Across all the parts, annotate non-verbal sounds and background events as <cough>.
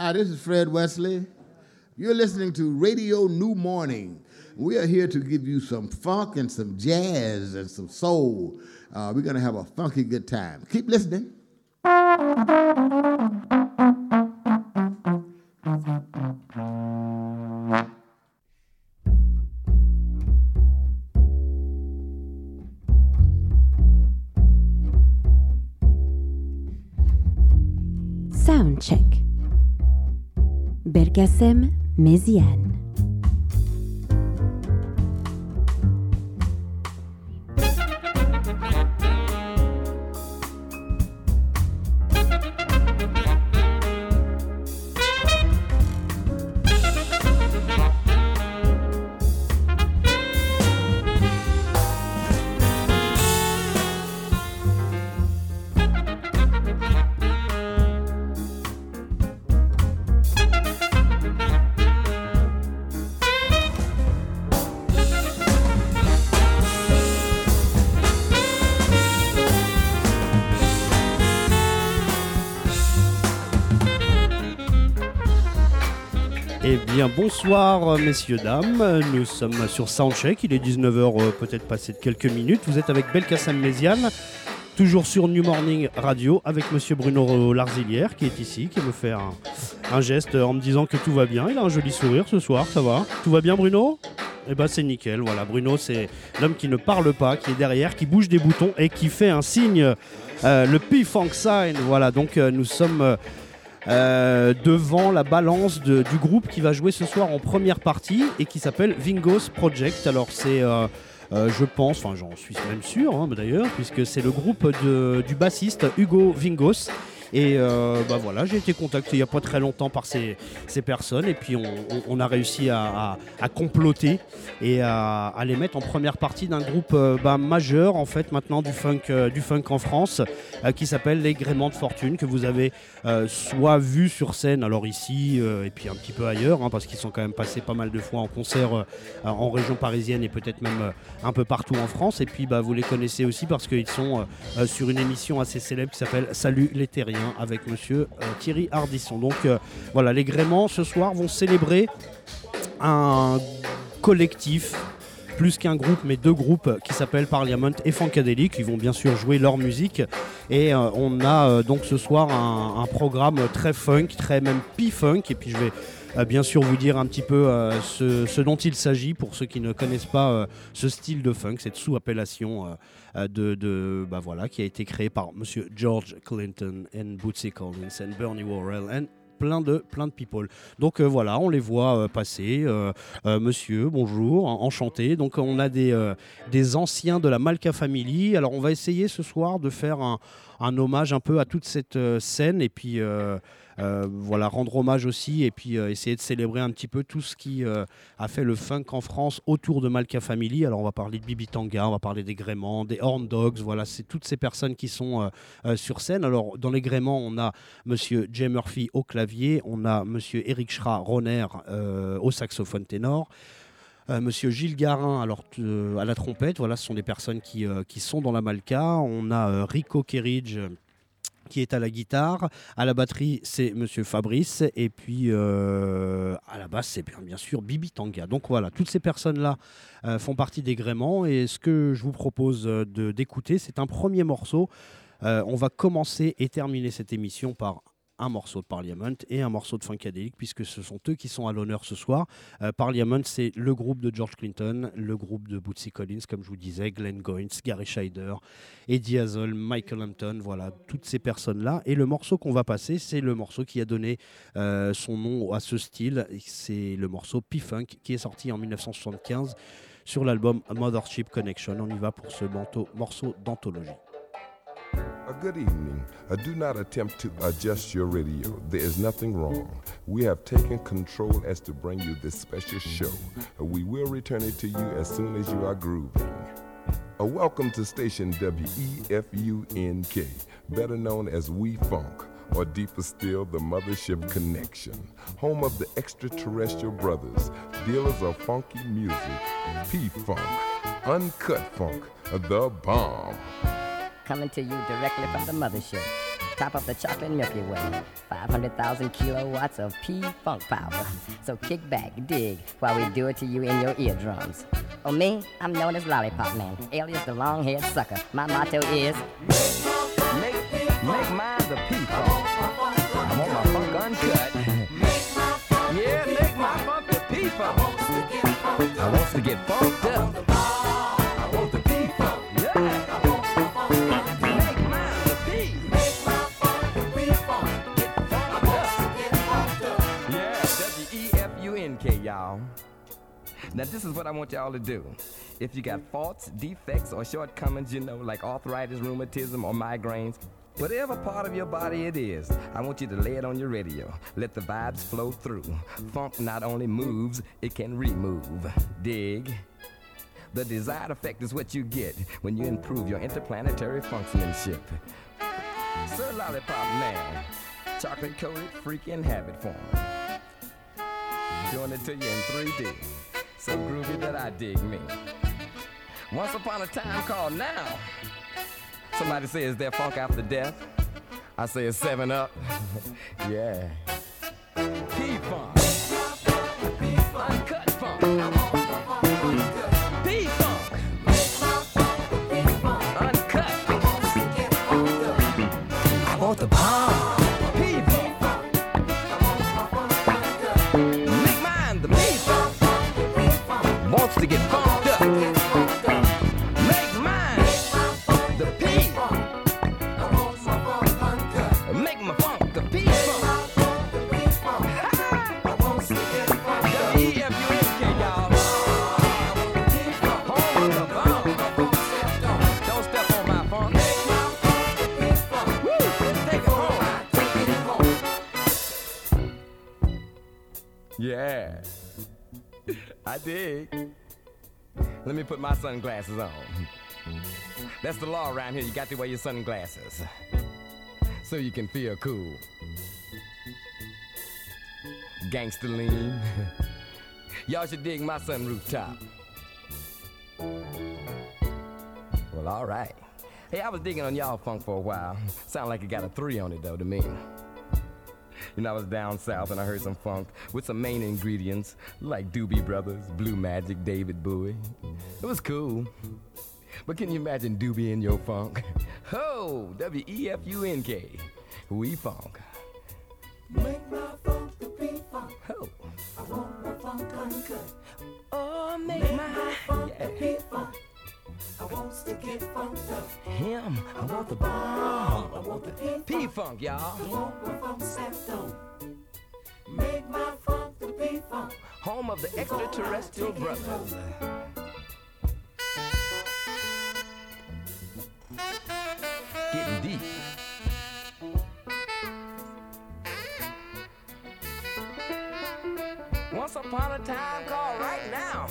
Hi, this is Fred Wesley. You're listening to Radio New Morning. We are here to give you some funk and some jazz and some soul. Uh, we're going to have a funky good time. Keep listening. Méziane. Bonsoir, euh, messieurs, dames. Nous sommes sur Soundcheck. Il est 19h, euh, peut-être passé de quelques minutes. Vous êtes avec Belkacem Méziane, toujours sur New Morning Radio, avec monsieur Bruno Larzilière, qui est ici, qui me fait un, geste en me disant que tout va bien. Il a un joli sourire ce soir, ça va Tout va bien, Bruno? Eh ben c'est nickel, voilà. Bruno, c'est l'homme qui ne parle pas, qui est derrière, qui bouge des boutons et qui fait un signe, euh, le P-Funk sign. Voilà, donc nous sommes euh, devant la balance du groupe qui va jouer ce soir en première partie et qui s'appelle Vingos Project. Alors c'est, euh, euh, je pense, enfin j'en suis même sûr hein, d'ailleurs, puisque c'est le groupe du bassiste Hugo Vingos. Et euh, bah voilà, j'ai été contacté il n'y a pas très longtemps par ces, ces personnes. Et puis on, a réussi à, à- comploter et à, les mettre en première partie d'un groupe euh, bah, majeur en fait maintenant du funk, euh, du funk en France qui s'appelle les Gréments de Fortune que vous avez soit vu sur scène alors ici et puis un petit peu ailleurs hein, parce qu'ils sont quand même passés pas mal de fois en concert en région parisienne et peut-être même un peu partout en France. Et puis bah, vous les connaissez aussi parce qu'ils sont sur une émission assez célèbre qui s'appelle Salut les Terriens avec monsieur euh, Thierry Hardisson donc euh, voilà les Gréments ce soir vont célébrer un collectif plus qu'un groupe, mais deux groupes qui s'appellent Parliament et Funkadelic. Ils vont bien sûr jouer leur musique. Et euh, on a donc ce soir un, programme très funk, très même P-funk. Et puis je vais bien sûr vous dire un petit peu ce, ce dont il s'agit pour ceux qui ne connaissent pas ce style de funk, cette sous-appellation de, de- bah voilà, qui a été créée par Monsieur George Clinton and Bootsy Collins and Bernie Worrell and plein de plein de people. Donc euh, voilà, on les voit euh, passer. euh, euh, monsieur, bonjour, en- enchanté. Donc on a des, euh, des anciens de la Malka Family. Alors on va essayer ce soir de faire un, un hommage un peu à toute cette euh, scène et puis euh, euh, voilà rendre hommage aussi et puis euh, essayer de célébrer un petit peu tout ce qui euh, a fait le funk en France autour de Malka Family. Alors on va parler de Bibi Tanga, on va parler des Gréments, des Horn Dogs. Voilà, c'est toutes ces personnes qui sont euh, euh, sur scène. Alors dans les Gréments, on a Monsieur Jay Murphy au clavier, on a Monsieur Eric Schra-Roner euh, au saxophone ténor. Euh, Monsieur Gilles Garin alors, euh, à la trompette, voilà, ce sont des personnes qui, euh, qui sont dans la Malka. On a euh, Rico Kerridge euh, qui est à la guitare. À la batterie, c'est Monsieur Fabrice. Et puis euh, à la basse, c'est bien, sûr Bibi Tanga. Donc voilà, toutes ces personnes-là euh, font partie des gréments. Et ce que je vous propose euh, d'écouter, c'est un premier morceau. On va commencer et terminer cette émission par un morceau de Parliament et un morceau de Funkadelic, puisque ce sont eux qui sont à l'honneur ce soir. Euh, Parliament, c'est le groupe de George Clinton, le groupe de Bootsy Collins, comme je vous disais, Glenn Goins, Gary Scheider, Eddie Hazel, Michael Hampton, voilà, toutes ces personnes-là. Et le morceau qu'on va passer, c'est le morceau qui a donné euh, son nom à ce style. C'est le morceau P-Funk, qui est sorti en 1975 sur l'album Mothership Connection. On y va pour ce morceau d'anthologie. A good evening. Uh, do not attempt to adjust your radio. There is nothing wrong. We have taken control as to bring you this special show. Uh, we will return it to you as soon as you are grooving. Uh, welcome to station WEFUNK, better known as We Funk, or deeper still, the Mothership Connection, home of the extraterrestrial brothers, dealers of funky music, P Funk, Uncut Funk, the bomb. Coming to you directly from the mothership. top of the chocolate Milky Way. 500,000 kilowatts of P-Funk power. So kick back, dig, while we do it to you in your eardrums. Oh, me? I'm known as Lollipop Man, alias the long-haired sucker. My motto is... Make, make mine the P-Funk. I want my funk uncut. Yeah, make my funk the P-Funk. I want to get funked up. Y'all. Now, this is what I want y'all to do. If you got faults, defects, or shortcomings, you know, like arthritis, rheumatism, or migraines, whatever part of your body it is, I want you to lay it on your radio. Let the vibes flow through. Funk not only moves, it can remove. Dig. The desired effect is what you get when you improve your interplanetary functionship. Sir Lollipop Man, chocolate coated freaking habit former. Doing it to you in 3D. So groovy that I dig me. Once upon a time called now. Somebody says their funk after death. I say it's seven up. <laughs> yeah. P-funk. Uncut funk. P-funk. Uncut. I want the bomb. P-funk. Make Dig. Let me put my sunglasses on. That's the law around here. You got to wear your sunglasses so you can feel cool. Gangster lean. <laughs> Y'all should dig my sunroof top. Well, all right. Hey, I was digging on y'all funk for a while. Sound like it got a three on it though to me. Know, I was down south and I heard some funk with some main ingredients like Doobie Brothers, Blue Magic, David Bowie. It was cool. But can you imagine Doobie in your funk? <laughs> Ho! W E F U N K. We funk. Make my funk the P-funk. Ho! I want my funk uncut. Oh, make Make my. my funk the Yeah. P-funk. I want to get funked up. Him. I want the I want the P-funk. P funk, y'all. want my funk stepped. Make my funk the P-funk. Home of the extraterrestrial brothers. Getting deep. Once upon a time called right now.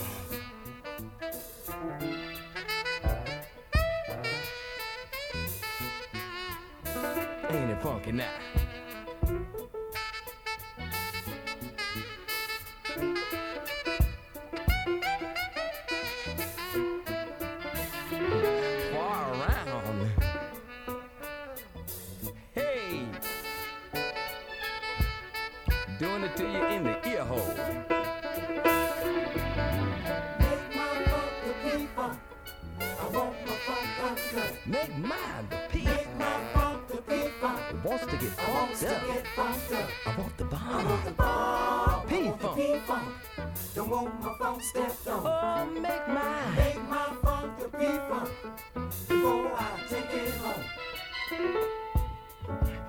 Ain't it funky now? To get I want funked to get funked up. I want the I want the bomb. bomb. P-funk. P-funk. Don't want my funk stepped on. Oh, make mine. Make my funk the P-funk. Before I take it home.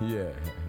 Yeah.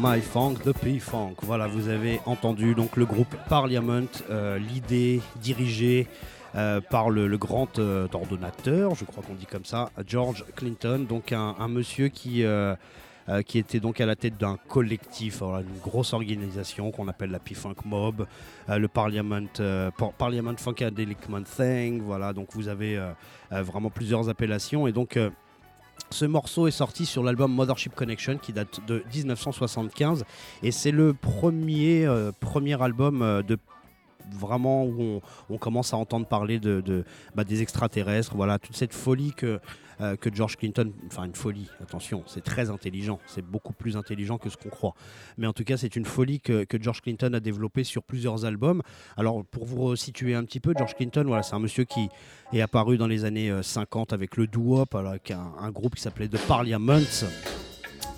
My Funk the P-Funk. Voilà, vous avez entendu donc le groupe Parliament, euh, l'idée dirigée euh, par le, grand euh, ordonnateur, je crois qu'on dit comme ça, George Clinton, donc un, monsieur qui, qui était donc à la tête d'un collectif, une grosse organisation qu'on appelle la P-Funk Mob, le Parliament, Par- Parliament Funkadelic Man Thing, voilà, donc vous avez vraiment plusieurs appellations. Et donc ce morceau est sorti sur l'album Mothership Connection qui date de 1975 et c'est le premier, euh, premier album euh, de vraiment où on, commence à entendre parler de, de- bah, des extraterrestres, voilà, toute cette folie que, euh, que George Clinton, enfin une folie, attention, c'est très intelligent, c'est beaucoup plus intelligent que ce qu'on croit. Mais en tout cas, c'est une folie que, que George Clinton a développée sur plusieurs albums. Alors, pour vous situer un petit peu, George Clinton, voilà, c'est un monsieur qui est apparu dans les années euh, 50 avec le doo-wop, avec un, groupe qui s'appelait The Parliaments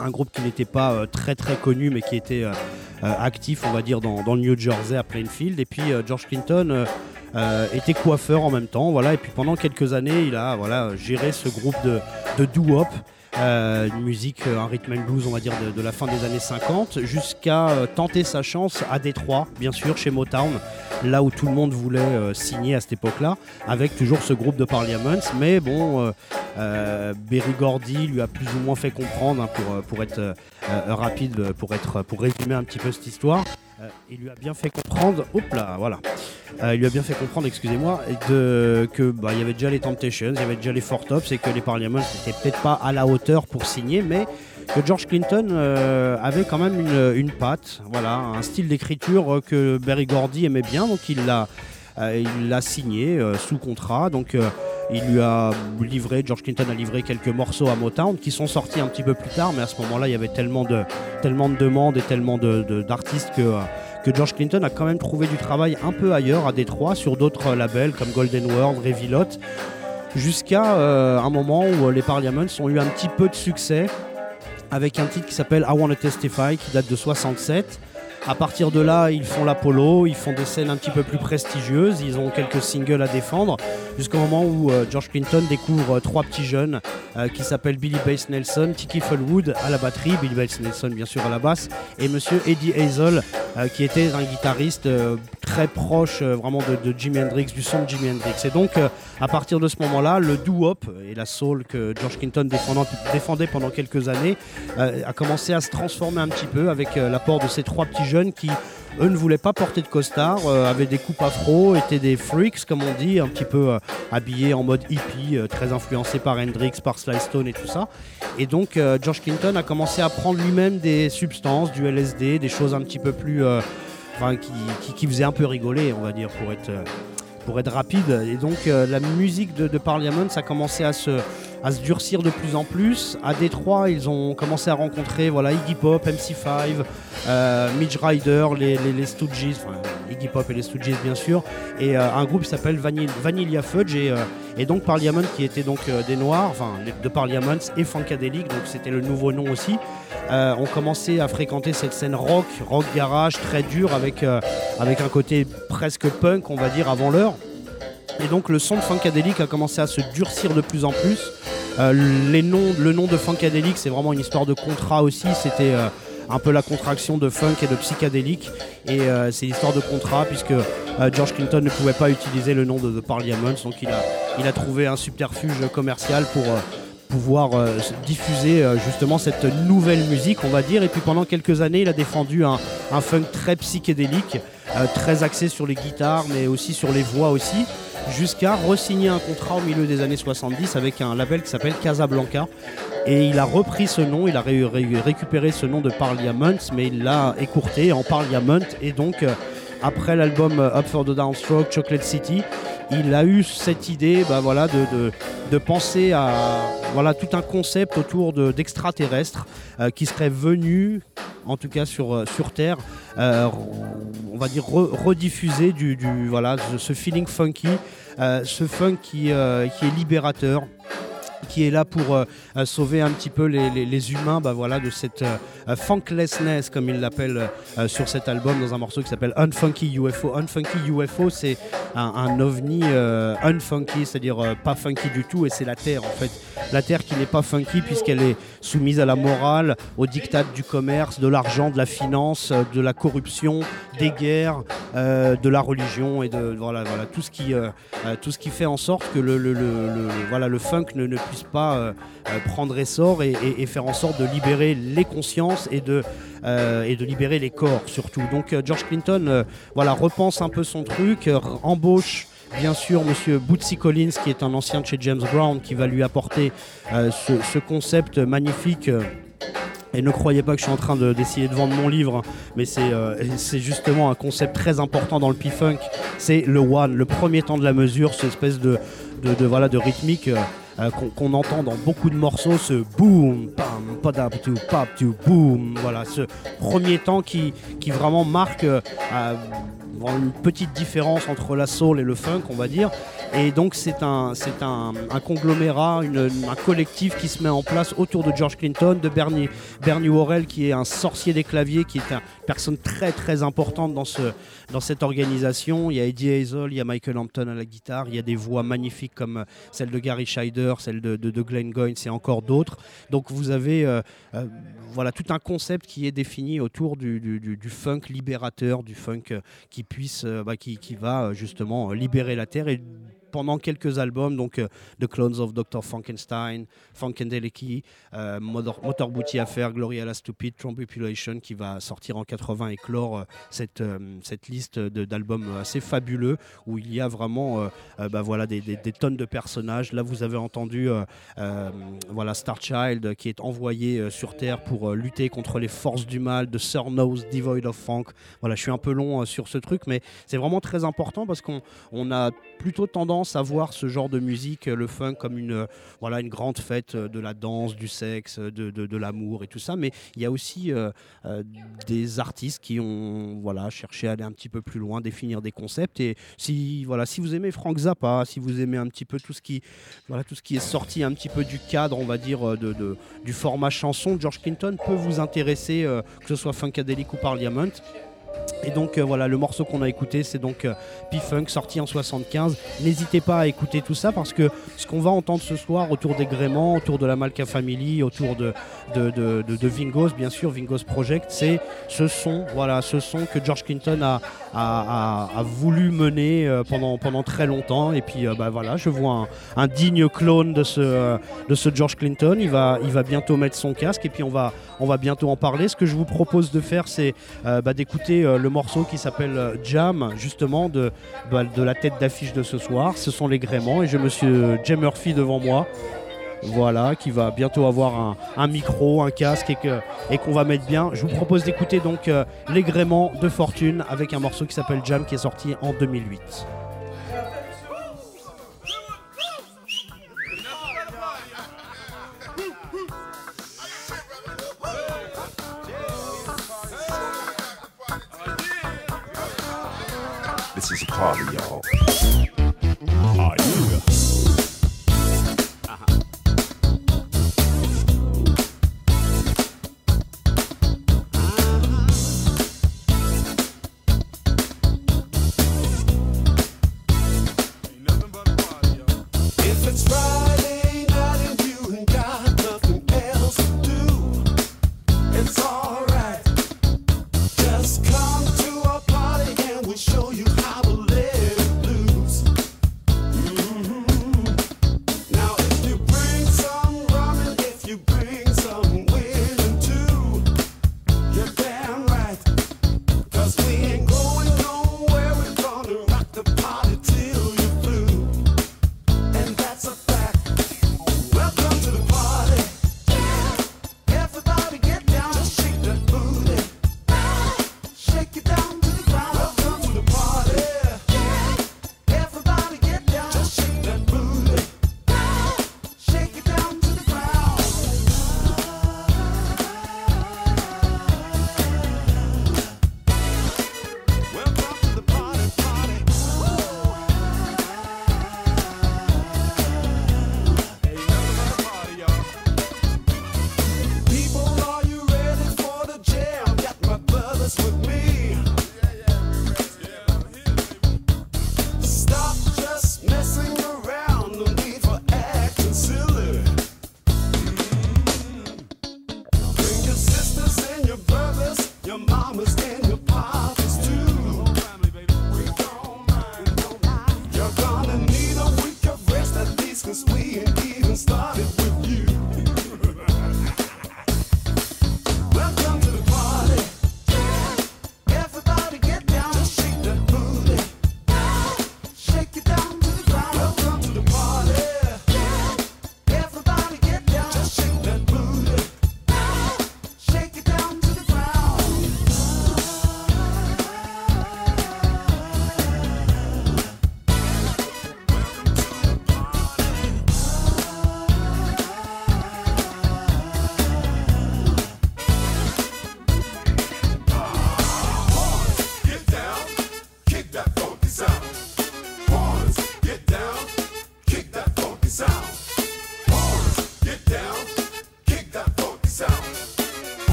un groupe qui n'était pas euh, très très connu mais qui était euh, euh, actif on va dire dans, dans le New Jersey à Plainfield et puis euh, George Clinton euh, était coiffeur en même temps voilà et puis pendant quelques années il a voilà géré ce groupe de, de doo-wop euh, une musique, euh, un rhythm and blues, on va dire, de, la fin des années 50, jusqu'à tenter sa chance à Détroit, bien sûr, chez Motown, là où tout le monde voulait signer à cette époque-là, avec toujours ce groupe de Parliaments. Mais bon, Berry Gordy lui a plus ou moins fait comprendre, hein, pour, pour être rapide, pour, être, pour résumer un petit peu cette histoire. Euh, il lui a bien fait comprendre, hop là, voilà. Euh, il lui a bien fait comprendre, excusez-moi, que bah, il y avait déjà les Temptations, il y avait déjà les Four Tops et que les Parliaments n'étaient peut-être pas à la hauteur pour signer, mais que George Clinton euh, avait quand même une, une patte, voilà, un style d'écriture que Berry Gordy aimait bien, donc il l'a il l'a signé euh, sous contrat, donc euh, il lui a livré, George Clinton a livré quelques morceaux à Motown qui sont sortis un petit peu plus tard, mais à ce moment-là, il y avait tellement de, tellement de demandes et tellement d'artistes que, euh, que George Clinton a quand même trouvé du travail un peu ailleurs, à Détroit, sur d'autres labels comme Golden World, Revilot, jusqu'à euh, un moment où euh, les Parliaments ont eu un petit peu de succès avec un titre qui s'appelle I Wanna Testify qui date de 67. À partir de là, ils font l'Apollo, ils font des scènes un petit peu plus prestigieuses, ils ont quelques singles à défendre, jusqu'au moment où euh, George Clinton découvre euh, trois petits jeunes euh, qui s'appellent Billy Bass Nelson, Tiki Fullwood à la batterie, Billy Bass Nelson bien sûr à la basse, et monsieur Eddie Hazel qui était un guitariste très proche vraiment de, de Jimi Hendrix, du son de Jimi Hendrix. Et donc à partir de ce moment-là, le doo-wop et la soul que George Clinton défendait pendant quelques années a commencé à se transformer un petit peu avec l'apport de ces trois petits jeunes qui, eux, ne voulaient pas porter de costard, euh, avaient des coupes afro, étaient des freaks, comme on dit, un petit peu euh, habillés en mode hippie, euh, très influencés par Hendrix, par Sly Stone et tout ça. Et donc, euh, George Clinton a commencé à prendre lui-même des substances, du LSD, des choses un petit peu plus. enfin, qui, qui, qui faisaient un peu rigoler, on va dire, pour être. pour être rapide. Et donc la musique de, de Parliament, ça a commencé à se, à se durcir de plus en plus. À Détroit, ils ont commencé à rencontrer voilà, Iggy Pop, MC5, euh, Midge Rider, les, Stooges, Iggy Pop et les Stooges bien sûr, et euh, un groupe qui s'appelle Vanil- Vanilla Fudge. Et, euh, et donc Parliament, qui était donc euh, des Noirs, enfin de Parliament et Funkadelic, donc c'était le nouveau nom aussi, ont commencé à fréquenter cette scène rock, rock garage, très dur, avec, avec un côté presque punk, on va dire, avant l'heure. Et donc le son de Funkadelic a commencé à se durcir de plus en plus. Euh, le nom de Funkadelic, c'est vraiment une histoire de contrat aussi. C'était euh, un peu la contraction de funk et de psychédélique. Et euh, c'est l'histoire de contrat, puisque euh, George Clinton ne pouvait pas utiliser le nom de The Parliament, donc il a, trouvé un subterfuge commercial pour. pouvoir diffuser justement cette nouvelle musique, on va dire. Et puis pendant quelques années, il a défendu un, un funk très psychédélique, très axé sur les guitares, mais aussi sur les voix aussi, jusqu'à re-signer un contrat au milieu des années 70 avec un label qui s'appelle Casablanca. Et il a repris ce nom, il a ré- ré- récupéré ce nom de Parliament, mais il l'a écourté en Parliament. Et donc, euh, après l'album euh, Up for the Downstroke, Chocolate City, il a eu cette idée bah, voilà, de, penser à voilà, tout un concept autour de- d'extraterrestres euh, qui seraient venus, en tout cas sur, euh, Terre, euh, on va dire re- rediffuser du, voilà, ce, feeling funky, ce funk qui est libérateur qui est là pour euh, euh, sauver un petit peu les, humains bah, voilà, de cette euh, euh, funklessness, comme il l'appelle sur cet album, dans un morceau qui s'appelle Unfunky UFO. Unfunky UFO, c'est un, ovni unfunky, c'est-à-dire pas funky du tout, et c'est la Terre en fait. La Terre qui n'est pas funky puisqu'elle est soumise à la morale, au diktat du commerce, de l'argent, de la finance, euh, de la corruption, des guerres, euh, de la religion et de voilà, voilà tout ce qui euh, fait en sorte que le, funk ne, puisse pas prendre essor et, faire en sorte de libérer les consciences et de, et de libérer les corps surtout. Donc George Clinton voilà, repense un peu son truc, embauche bien sûr Monsieur Bootsy Collins qui est un ancien de chez James Brown qui va lui apporter euh, ce, ce concept magnifique. et ne croyez pas que je suis en train de- d'essayer de, vendre mon livre, mais c'est euh, c'est justement un concept très important dans le P-Funk. C'est le one, le premier temps de la mesure, cette espèce de, de, de, voilà, de rythmique euh, qu'on entend dans beaucoup de morceaux, ce boom, pam, padap, tu, pap, tu, boom. Voilà, ce premier temps qui, qui vraiment marque une petite différence entre la soul et le funk, on va dire. Et donc c'est un, c'est un, un conglomérat, un collectif qui se met en place autour de George Clinton, de Bernie, Bernie Worrell qui est un sorcier des claviers, qui est une personne très très importante dans, ce, dans cette organisation. Il y a Eddie Hazel, il y a Michael Hampton à la guitare, il y a des voix magnifiques comme euh, celle de Gary Scheider, celle de, Glenn Goynes et encore d'autres. Donc vous avez euh, euh, voilà, tout un concept qui est défini autour du, funk libérateur, du funk qui puisse, bah, qui, qui va justement libérer la terre et pendant quelques albums, donc euh, The Clones of Dr. Frankenstein, Funkendeleki, euh, Motor, Booty Affair, Gloria la Stupid, Population qui va sortir en 80 et clore euh, cette, cette liste d'albums assez fabuleux où il y a vraiment bah, voilà, des, des- tonnes de personnages. Là, vous avez entendu voilà, Starchild euh, qui est envoyé sur Terre pour lutter contre les forces du mal de Sir Nose, Devoid of Funk. Voilà, je suis un peu long sur ce truc, mais c'est vraiment très important parce qu'on on a plutôt tendance à voir ce genre de musique, euh, le funk, comme une, euh, voilà, une grande fête euh, de la danse, du sexe, de, de- l'amour et tout ça. Mais il y a aussi des artistes qui ont voilà, cherché à aller un petit peu plus loin, définir des concepts. Et si, voilà, si vous aimez Frank Zappa, si vous aimez un petit peu tout ce qui, voilà, tout ce qui est sorti un petit peu du cadre, on va dire, de, de- du format chanson, George Clinton peut vous intéresser, que ce soit Funkadelic ou Parliament. Et donc euh, voilà, le morceau qu'on a écouté, c'est donc euh, P-Funk sorti en 75. N'hésitez pas à écouter tout ça parce que ce qu'on va entendre ce soir autour des gréments, autour de la Malka Family, autour de, de, de, de- Vingos, bien sûr, Vingos Project, c'est ce son, voilà, ce son que George Clinton a, a, a- voulu mener euh, pendant, pendant très longtemps. Et puis bah, voilà, je vois un, digne clone de ce, de ce George Clinton. Il va, il va bientôt mettre son casque et puis on va, on va bientôt en parler. Ce que je vous propose de faire, c'est bah, d'écouter euh, le morceau qui s'appelle euh, Jam, justement, de, bah, de la tête d'affiche de ce soir. Ce sont les gréments et j'ai monsieur Jay Murphy devant moi. Voilà, qui va bientôt avoir un, micro, un casque et que- et qu'on va mettre bien. Je vous propose d'écouter donc euh, les gréments de Fortune avec un morceau qui s'appelle Jam qui est sorti en 2008. This is a party, y'all. If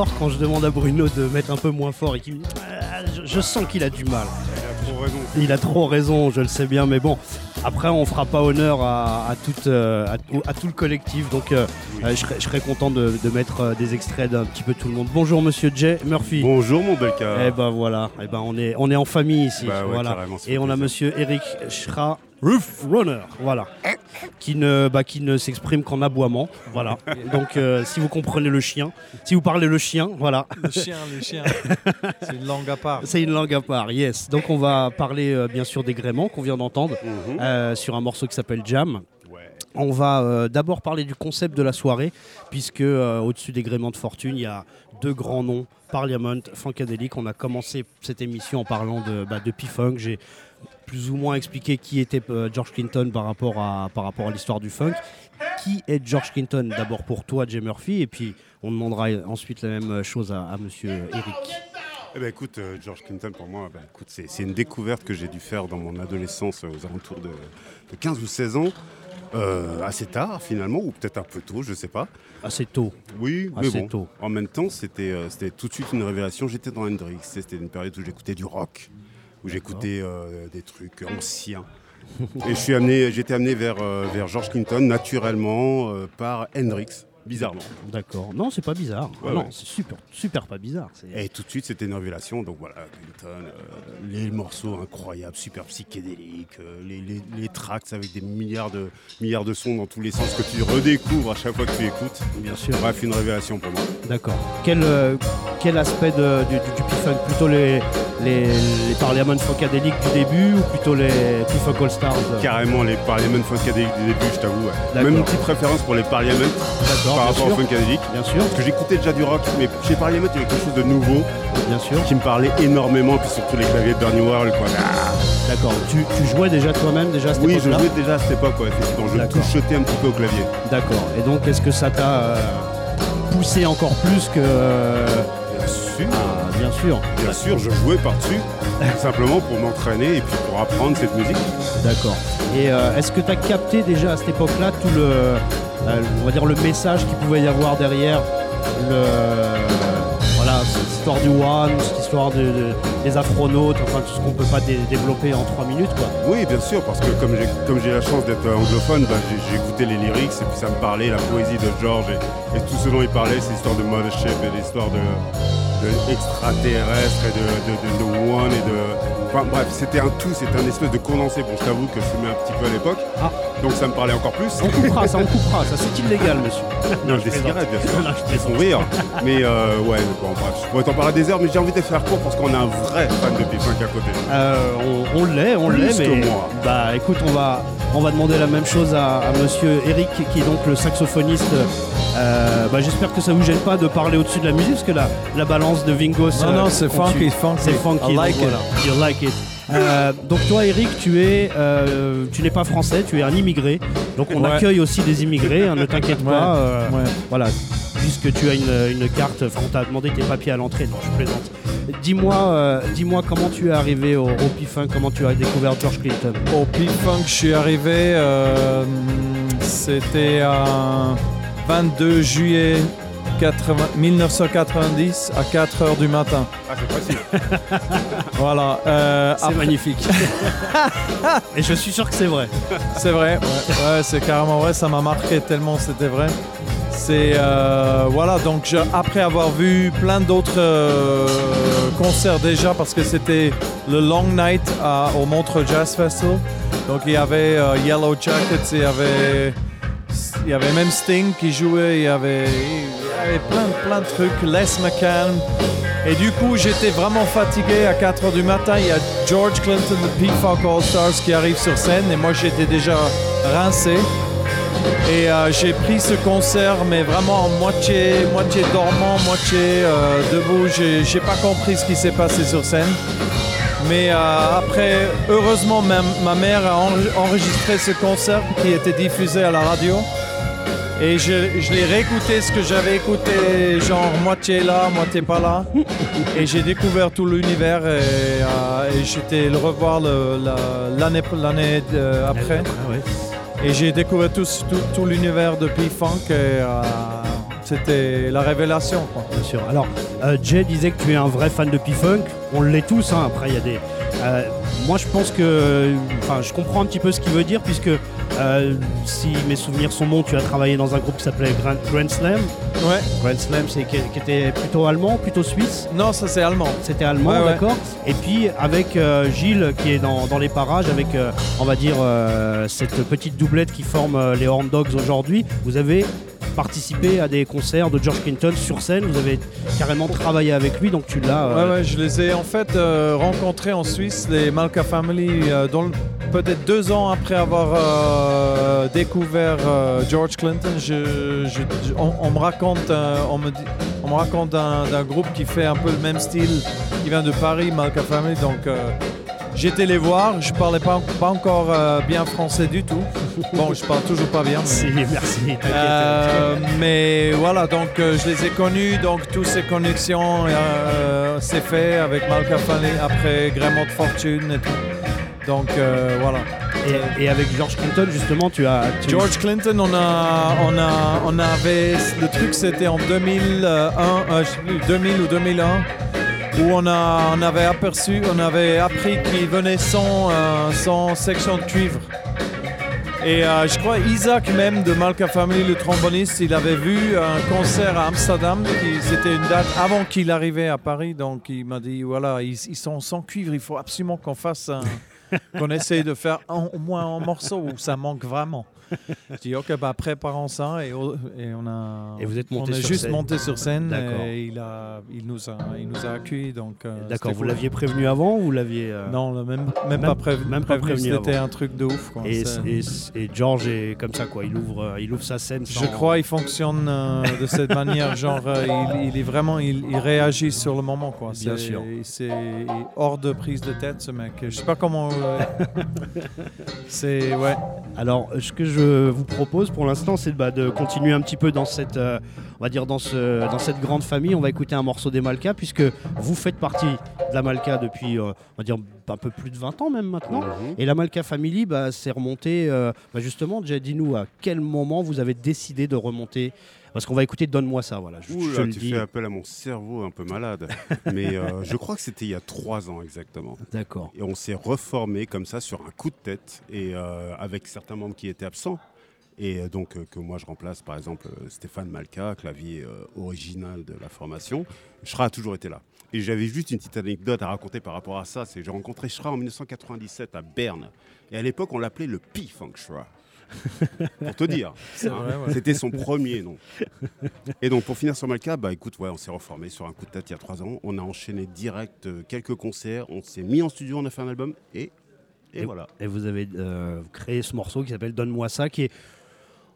j'adore quand je demande à Bruno de mettre un peu moins fort et qu'il me dit Ah, je, je sens qu'il a du mal. Trop raison. Il a trop raison, je le sais bien, mais bon. Après, on fera pas honneur à, euh, à, tout- à tout le collectif, donc euh, euh, je, serais, je serais content de, de mettre des extraits d'un petit peu tout le monde. Bonjour, Monsieur Jay Murphy. Bonjour mon Belka. Eh ben voilà, eh ben on est on est en famille ici, Bah ouais, voilà. Et on a. Monsieur Eric Schra Roof Runner, voilà, qui ne bah, qui ne s'exprime qu'en aboiement, voilà. Donc euh, si vous comprenez le chien, si vous parlez le chien, voilà, Le chien, le chien. C'est une langue à part. c'est une langue à part, yes. Donc on va parler euh, bien sûr des gréements qu'on vient d'entendre Mhm. euh, sur un morceau qui s'appelle Jam. On va euh, d'abord parler du concept de la soirée, puisque euh, au-dessus des gréements de fortune, il y a deux grands noms, Parliament, Funkadelic. On a commencé cette émission en parlant de, bah, de P-Funk. J'ai plus ou moins expliqué qui était euh, George Clinton par rapport à, par rapport à l'histoire du funk. Qui est George Clinton? D'abord pour toi, Jay Murphy, et puis on demandera ensuite la même chose à, à Monsieur Eric. Eh ben écoute, euh, George Clinton pour moi, ben, écoute, c'est, une découverte que j'ai dû faire dans mon adolescence euh, aux alentours de, de 15 ou 16 ans. Euh, assez tard finalement, ou peut-être un peu tôt, je sais pas. Assez tôt. Oui, mais Assez bon. tôt. En même temps, c'était, c'était tout de suite une révélation. J'étais dans Hendrix, c'était une période où j'écoutais du rock, où j'écoutais euh, des trucs anciens. Et je suis amené, j'étais amené vers, euh, vers George Clinton naturellement euh, par Hendrix, bizarrement. D'accord. Non, c'est pas bizarre. Ouais, non, ouais. c'est super, super pas bizarre. Et tout de suite, c'était une révélation. Donc voilà, Clinton, les morceaux incroyables, super psychédéliques, les, les, les tracks avec des milliards de, milliards de sons dans tous les sens que tu redécouvres à chaque fois que tu écoutes. Bien sûr. Bref, une révélation pour moi. D'accord. Quel, quel aspect de- du, du, du P-Funk? Plutôt les, les, les Parliament Funkadelic du début ou plutôt les P-Funk All Stars Carrément, les Parliament Funkadelic du début, je t'avoue. ouais. Même une petite préférence pour les Parliament par rapport aux. Funkadelic. Bien sûr, Parce que j'écoutais déjà du rock, mais chez Parliament, il y avait quelque chose de nouveau bien sûr. qui me parlait énormément. Puis surtout les claviers de Bernie Worrell, quoi. Ah, D'accord. Tu, tu jouais déjà toi-même déjà à cette oui, je jouais déjà à cette époque, ouais, effectivement. Je touchotais un petit peu au clavier. D'accord. Et donc, est-ce que ça t'a euh, poussé encore plus que. euh, Bien sûr. ah, bien sûr. Bien sûr, je jouais par-dessus, simplement pour m'entraîner et puis pour apprendre cette musique. D'accord. Et euh, est-ce que tu as capté déjà à cette époque-là tout le, euh, on va dire le message qu'il pouvait y avoir derrière le, voilà, cette histoire du One, cette histoire de- de- des afronautes, enfin tout ce qu'on peut pas dé- développer en trois minutes, quoi? Oui, bien sûr, parce que comme j'ai comme j'ai la chance d'être anglophone, bah, j'ai j'ai écouté les lyrics et puis ça me parlait, la poésie de George et, et tout ce dont il parlait, c'est l'histoire de Mothership et l'histoire de, de extraterrestres et de, de, de, de One et de... Enfin bref, c'était un tout, c'était un espèce de condensé. Bon, je t'avoue que je fumais un petit peu à l'époque, Ah. donc ça me parlait encore plus. On coupera, ça, on coupera, ça c'est illégal, <laughs> monsieur. Non, je des cigarettes, bien sûr. Non, je font rire. Mais euh, ouais, bon, bref, je pourrais t'en parler des heures, mais j'ai envie de faire court parce qu'on a un vrai fan de P-Funk à côté. Euh, on on l'est, on Plus l'est, que mais moi. bah écoute, on va, on va demander la même chose à, à Monsieur Eric, qui est donc le saxophoniste. Euh, bah, J'espère que ça vous gêne pas de parler au-dessus de la musique, parce que la, la balance de Vingos. Non, euh, non, c'est continue. funky, funky. C'est funky. I like donc it. voilà. You like it. Euh, donc toi, Eric, tu es, euh, tu n'es pas français, tu es un immigré. Donc on Ouais. accueille aussi des immigrés. hein, ne t'inquiète pas. euh, ouais. Voilà, puisque tu as une, une carte, enfin on t'a demandé tes papiers à l'entrée. Non, je plaisante. Dis-moi, dis-moi comment tu es arrivé au, au P-Funk, comment tu as découvert George Clinton? Au P-Funk, je suis arrivé, c'était un 22 juillet 80 1990 à 4 heures du matin. Ah, c'est facile. <laughs> Voilà. euh, C'est après- magnifique. <laughs> Et je suis sûr que c'est vrai. C'est vrai, ouais, ouais, c'est carrément vrai, ça m'a marqué tellement c'était vrai. C'est euh, voilà, donc je- après avoir vu plein d'autres euh, concerts déjà, parce que c'était le Long Night à- au Montreux Jazz Festival, donc il y avait euh, Yellow Jackets, il y avait il y avait même Sting qui jouait, il y avait, il y avait plein, plein de trucs, Les McCann. Et du coup, j'étais vraiment fatigué à 4 h du matin. Il y a George Clinton de P-Funk All Stars qui arrive sur scène et moi j'étais déjà rincé. Et euh, j'ai pris ce concert, mais vraiment en moitié, moitié dormant, moitié euh, debout. J'ai, pas compris ce qui s'est passé sur scène. Mais euh, après, heureusement, ma, mère a en- enregistré ce concert qui était diffusé à la radio. Et je, je l'ai réécouté, ce que j'avais écouté, genre moitié là, moitié pas là. Et j'ai découvert tout l'univers et, euh, et j'étais le revoir la- l'année euh, après. Ah ouais. Et j'ai découvert tout, tout, tout l'univers de P-Funk. et, euh, c'était la révélation. quoi. Bien sûr. Alors, euh, Jay disait que tu es un vrai fan de P-Funk. On l'est tous. hein. Après, il y a des. euh, moi, je pense que. Enfin, je comprends un petit peu ce qu'il veut dire, puisque euh, si mes souvenirs sont bons, tu as travaillé dans un groupe qui s'appelait Grand, Grand Slam. Ouais. Grand Slam, c'est qui, qui était plutôt allemand, plutôt suisse. Non, ça c'est allemand. C'était allemand, Ouais, ouais. d'accord. Et puis avec euh, Gilles qui est dans, dans les parages, avec euh, on va dire cette petite doublette qui forme les Horn Dogs aujourd'hui, vous avez participé à des concerts de George Clinton sur scène. Vous avez carrément travaillé avec lui, donc tu l'as. euh, Ouais, ouais, je les ai en fait euh, rencontrés en Suisse, les Malka Family, euh, peut-être deux ans après avoir découvert George Clinton. On, me raconte, on raconte d'un groupe qui fait un peu le même style, qui vient de Paris, Malka Family. Donc j'étais les voir. Je parlais pas, pas encore euh, bien français du tout. Bon, je parle toujours pas bien. mais- Si, merci. euh, mais voilà, donc euh, je les ai connus, donc toutes ces connexions, c'est fait avec Malka Family après Grémont de Fortune et tout. Donc voilà. Et, et avec George Clinton, justement, tu as. tu- George Clinton, on a, on a, on avait, le truc c'était en 2001, euh, je sais plus, 2000 ou 2001, où on a, on avait aperçu, on avait appris qu'il venait sans, euh, sans section de cuivre. Et euh, je crois Isaac même de Malka Family, le tromboniste, il avait vu un concert à Amsterdam. C'était une date avant qu'il arrivait à Paris. Donc il m'a dit voilà, ils, ils sont sans cuivre. Il faut absolument qu'on fasse un- <laughs> qu'on essaye de faire un- au moins un morceau où ça manque vraiment. <laughs> Je dis ok, bah préparons ça et, on a. Et vous êtes on monté est sur juste scène. monté sur scène et il a, il nous a, il nous a accueillis euh, D'accord, vous l'aviez prévenu avant ou vous l'aviez. euh, Non, même, Même- même, pas prévenu. même pas prévenu C'était un truc de ouf. Quoi. Et, et- et George est comme ça, quoi. Il ouvre, euh, il ouvre sa scène. Je crois qu'il fonctionne euh, de cette manière, genre il, il est vraiment, il, il réagit sur le moment quoi. Bien C'est- sûr. C'est il est hors de prise de tête ce mec. Je sais pas comment. euh, <laughs> c'est ouais. Alors, ce que je vous propose pour l'instant, c'est bah, de continuer un petit peu dans cette, euh, on va dire dans, ce, dans cette grande famille. On va écouter un morceau des Malka, puisque vous faites partie de la Malka depuis, euh, on va dire, un peu plus de 20 ans même maintenant. Mhm. Et la Malka Family, bah, c'est remonté, euh, bah, justement, déjà dis-nous à quel moment vous avez décidé de remonter. Parce qu'on va écouter Donne-moi ça, voilà. Je, Ouh je là, le tu dis. fais appel à mon cerveau un peu malade. <laughs> Mais euh, je crois que c'était il y a trois ans exactement. D'accord. Et on s'est reformé comme ça sur un coup de tête et euh, avec certains membres qui étaient absents. Et euh, donc euh, que moi je remplace par exemple Stéphane Malka, clavier original de la formation. Shra a toujours été là. Et j'avais juste une petite anecdote à raconter par rapport à ça. C'est que j'ai rencontré Shra en 1997 à Berne. Et à l'époque on l'appelait le P-Funk Shra. <laughs> pour te dire. C'était son premier nom. Et donc pour finir sur Malka, bah écoute, ouais, on s'est reformé sur un coup de tête il y a trois ans. On a enchaîné direct euh, quelques concerts, on s'est mis en studio, on a fait un album et, et, voilà. Et vous avez euh, créé ce morceau qui s'appelle Donne-moi ça, qui est,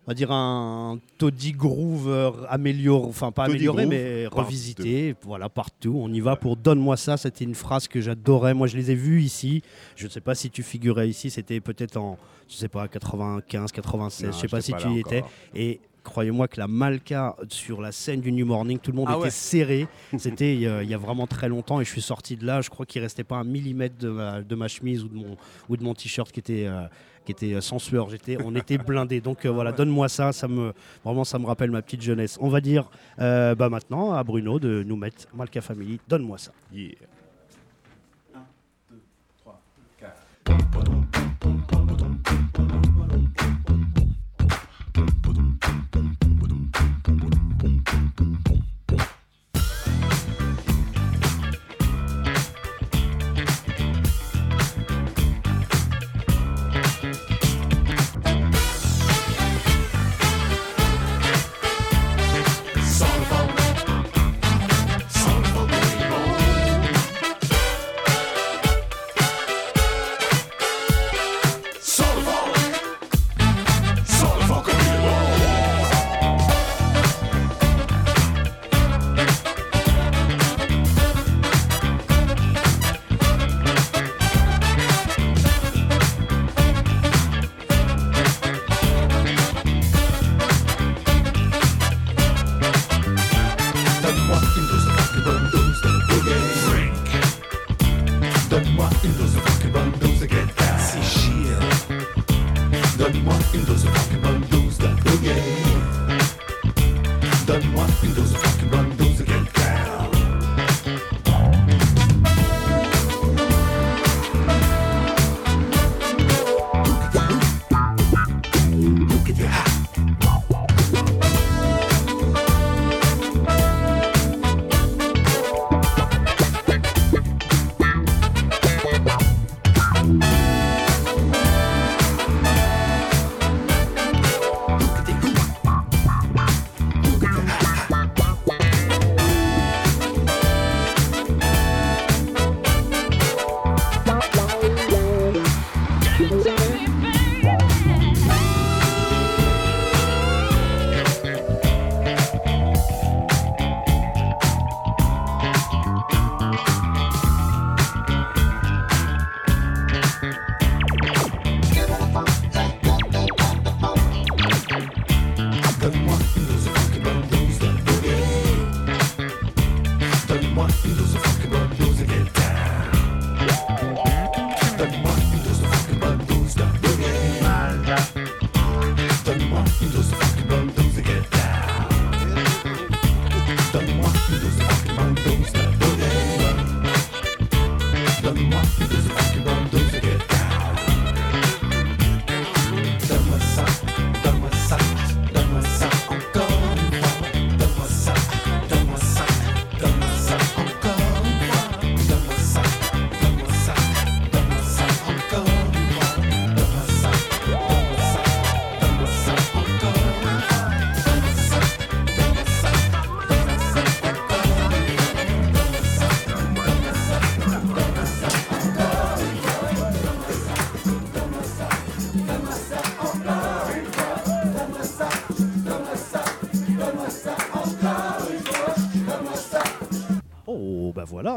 on va dire, un Toddy Groove euh, amélioré, enfin pas Toddy amélioré, Groove, mais partout. revisité. Voilà, partout. On y va pour Donne-moi ça. C'était une phrase que j'adorais. Moi, je les ai vus ici. Je ne sais pas si tu figurais ici. C'était peut-être en, je sais pas, 95, 96. Non, je sais pas si tu y étais. Et croyez-moi que la Malka sur la scène du New Morning, tout le monde ah était serré. <laughs> C'était il y a vraiment très longtemps et je suis sorti de là. Je crois qu'il restait pas un millimètre de ma, de ma chemise ou de mon, ou de mon t-shirt qui était. Euh, qui était euh, sans sueur, j'étais, on était <laughs> blindé. Donc euh, voilà, donne-moi ça, ça me vraiment ça me rappelle ma petite jeunesse. On va dire bah maintenant à Bruno de nous mettre Malka Family, donne-moi ça. 1, 2, 3, 4.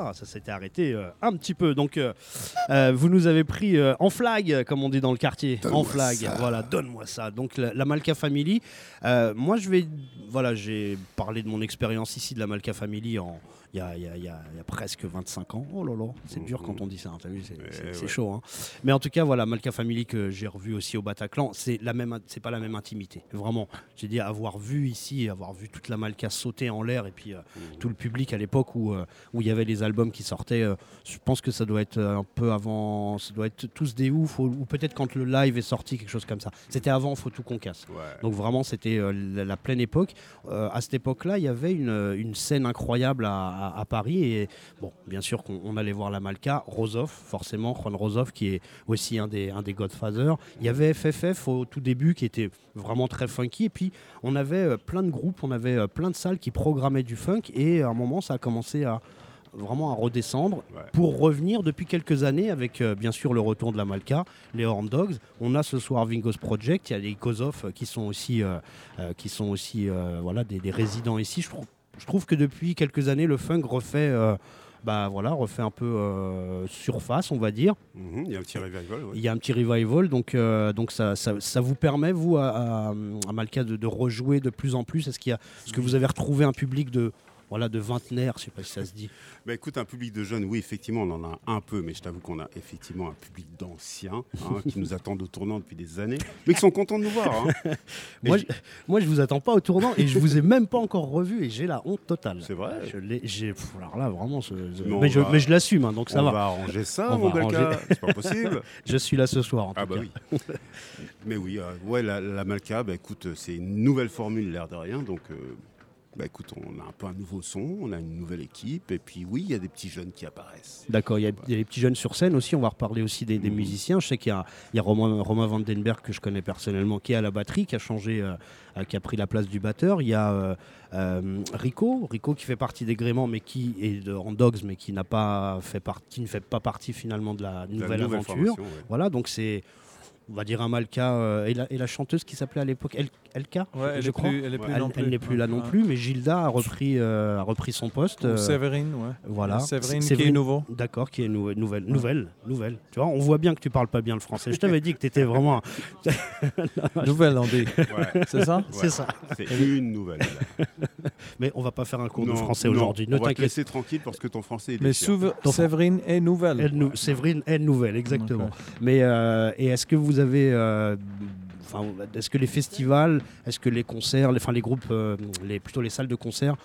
Ah, ça s'était arrêté euh, un petit peu. Donc, euh, euh, vous nous avez pris en flag, comme on dit dans le quartier. En flag. Voilà, donne-moi ça. Donc, la, la Malka Family. moi, je vais. Voilà, j'ai parlé de mon expérience ici de la Malka Family en il y, a, il y a- il y a- il y a presque 25 ans. Oh là là, c'est dur quand on dit ça. hein, t'as vu, c'est ouais. chaud. hein. Mais en tout cas, voilà, Malka Family que j'ai revu aussi au Bataclan, c'est la même, c'est pas la même intimité. Vraiment, j'ai dit avoir vu ici, avoir vu toute la Malka sauter en l'air et puis euh, tout le public à l'époque où euh, où il y avait les albums qui sortaient. euh, je pense que ça doit être un peu avant, ça doit être tous des ouf ou, ou peut-être quand le live est sorti, quelque chose comme ça. C'était avant, faut tout qu'on casse. Ouais. Donc vraiment, c'était euh, la, la pleine époque. À cette époque-là, il y avait une, une scène incroyable à, à- à Paris. Et bon, bien sûr qu'on on allait voir la Malka, Rosoff, forcément, Juan Rosoff, qui est aussi un des, un des Godfathers. Il y avait FFF au tout début, qui était vraiment très funky. Et puis, on avait euh, plein de groupes, on avait euh, plein de salles qui programmaient du funk. Et à un moment, ça a commencé à vraiment à redescendre Ouais. pour revenir depuis quelques années avec euh, bien sûr le retour de la Malka, les Horn Dogs. On a ce soir Vingos Project, il y a les Kozov qui sont aussi, euh, euh, qui sont aussi voilà, des, des résidents ici. Je, trouve- je trouve que depuis quelques années, le funk refait, euh, bah, voilà, refait un peu euh, surface, on va dire. Mhm, Il y a un petit revival. ouais. Il y a un petit revival, donc, euh, donc ça, ça, ça vous permet, vous, à, à- à Malka, de, de rejouer de plus en plus? Est-ce qu'il y a- est-ce que vous avez retrouvé un public de, voilà, de vingtenaires, je sais pas si ça se dit. Bah, écoute, un public de jeunes, oui, effectivement, on en a un peu, mais je t'avoue qu'on a effectivement un public d'anciens hein, <laughs> qui nous attendent au tournant depuis des années, mais qui sont contents de nous voir. hein. <laughs> Moi je- moi, je vous attends pas au tournant et je vous ai même pas encore revu et j'ai la honte totale. C'est vrai Je j'ai, alors là, vraiment, ce- Mais on je, va- mais je l'assume, hein, donc ça on va. va arranger ça, On mon va Belka. arranger. C'est pas possible. <laughs> Je suis là ce soir, en Ah tout bah cas. oui. Mais oui, euh, ouais, la, la Malka, bah, écoute, c'est une nouvelle formule, l'air de rien. Donc, euh, bah, écoute, on a un peu un nouveau son, on a une nouvelle équipe, et puis oui, il y a des petits jeunes qui apparaissent. D'accord, il y, a les petits jeunes sur scène aussi. On va reparler aussi des, des musiciens. Je sais qu'il y a, il y a Romain, Romain Vandenberg, que je connais personnellement, qui est à la batterie, qui a changé, euh, qui a pris la place du batteur. Il y a euh, euh, Rico, Rico qui fait partie des Gréments, mais qui est de en Dogs, mais qui n'a pas fait par- qui ne fait pas partie finalement de la La nouvelle, aventure. ouais. Voilà, donc c'est, on va dire un Malka euh, et, la, et la chanteuse qui s'appelait à l'époque El- Elka, Ouais, elle je est crois. plus, elle est plus Elle, non elle plus. n'est plus là non plus, mais Gilda a repris, euh, a repris son poste. Ou euh, Séverine, ouais. voilà. Séverine C'est- qui est Séverine- nouveau. D'accord, qui est nou- nouvelle, nouvelle, nouvelle. Tu vois, on voit bien que tu parles pas bien le français. Je t'avais dit que tu étais vraiment. <laughs> Nouvelle, on dit. Ouais. C'est ça C'est ça. C'est une nouvelle. <laughs> Mais on va pas faire un cours de français aujourd'hui. Ne On va te t'inquiète. laisser tranquille parce que ton français est Mais Séverine est nouvelle. Elle nou- Séverine est nouvelle, exactement. Mais euh, et est-ce que vous avez, euh, est-ce que les festivals, est-ce que les concerts, les, enfin les groupes, euh, plutôt les salles de concert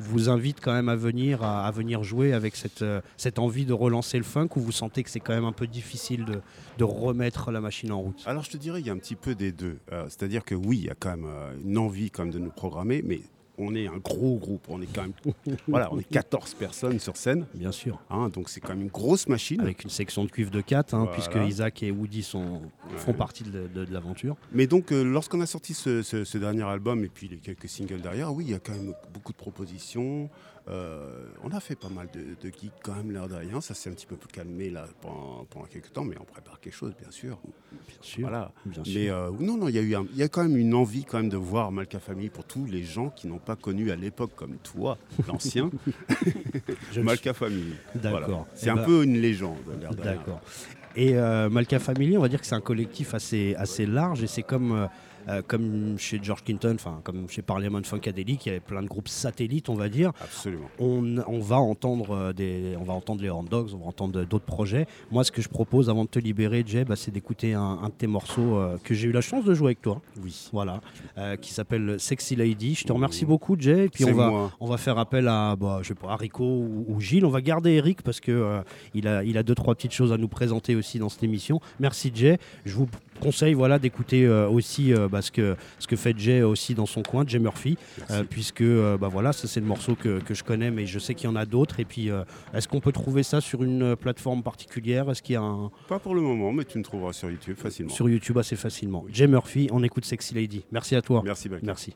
vous invitent quand même à venir à, venir jouer avec cette euh, cette envie de relancer le funk ou vous sentez que c'est quand même un peu difficile de, remettre la machine en route? Alors je te dirais, il y a un petit peu des deux. Euh, C'est-à-dire que oui, il y a quand même une envie quand même de nous programmer, mais on est un gros groupe. On est quand même, <laughs> voilà, on est 14 personnes sur scène, Bien sûr. hein, donc c'est quand même une grosse machine. Avec une section de cuivre de 4, hein, Voilà. puisque Isaac et Woody sont, font partie de, de- de l'aventure. Mais donc, euh, lorsqu'on a sorti ce, ce- ce dernier album et puis les quelques singles derrière, oui, il y a quand même beaucoup de propositions. Euh, on a fait pas mal de, de gigs quand même, l'air de rien. Ça s'est un petit peu plus calmé là pendant, pendant quelques temps, mais on prépare quelque chose, bien sûr. Bien sûr. Voilà. Bien sûr. Mais euh, non, non, il y, y a quand même une envie quand même de voir Malka Family pour tous les gens qui n'ont pas connu à l'époque comme toi, <laughs> l'ancien, Malka Family. D'accord. Voilà. C'est Eh un ben- peu une légende, l'air de. D'accord. Et euh, Malka Family, on va dire que c'est un collectif assez, assez large et c'est comme, euh, comme chez George Clinton, enfin comme chez Parliament Funkadelic, il y avait plein de groupes satellites, on va dire. Absolument. On, on va entendre euh, des, on va entendre les Horn Dogs, on va entendre d'autres projets. Moi, ce que je propose avant de te libérer, Jay, bah, c'est d'écouter un, un de tes morceaux euh, que j'ai eu la chance de jouer avec toi. Oui. Voilà, euh, qui s'appelle Sexy Lady. Je te remercie beaucoup, Jay. Et puis on va, moi. on va faire appel à, bah, je sais pas, à Rico ou, ou Gilles. On va garder Eric parce que il a, il a deux trois petites choses à nous présenter aussi dans cette émission. Merci, Jay. Je vous conseille, voilà, d'écouter euh, aussi euh, bah, ce que ce que fait Jay aussi dans son coin, Jay Murphy, euh, puisque bah voilà, ça c'est le morceau que, que je connais, mais je sais qu'il y en a d'autres. Et puis, est-ce qu'on peut trouver ça sur une plateforme particulière? Est-ce qu'il y a un Pas pour le moment, mais tu me trouveras sur YouTube facilement. sur YouTube assez facilement Jay Murphy, on écoute Sexy Lady. Merci à toi. Merci. Merci.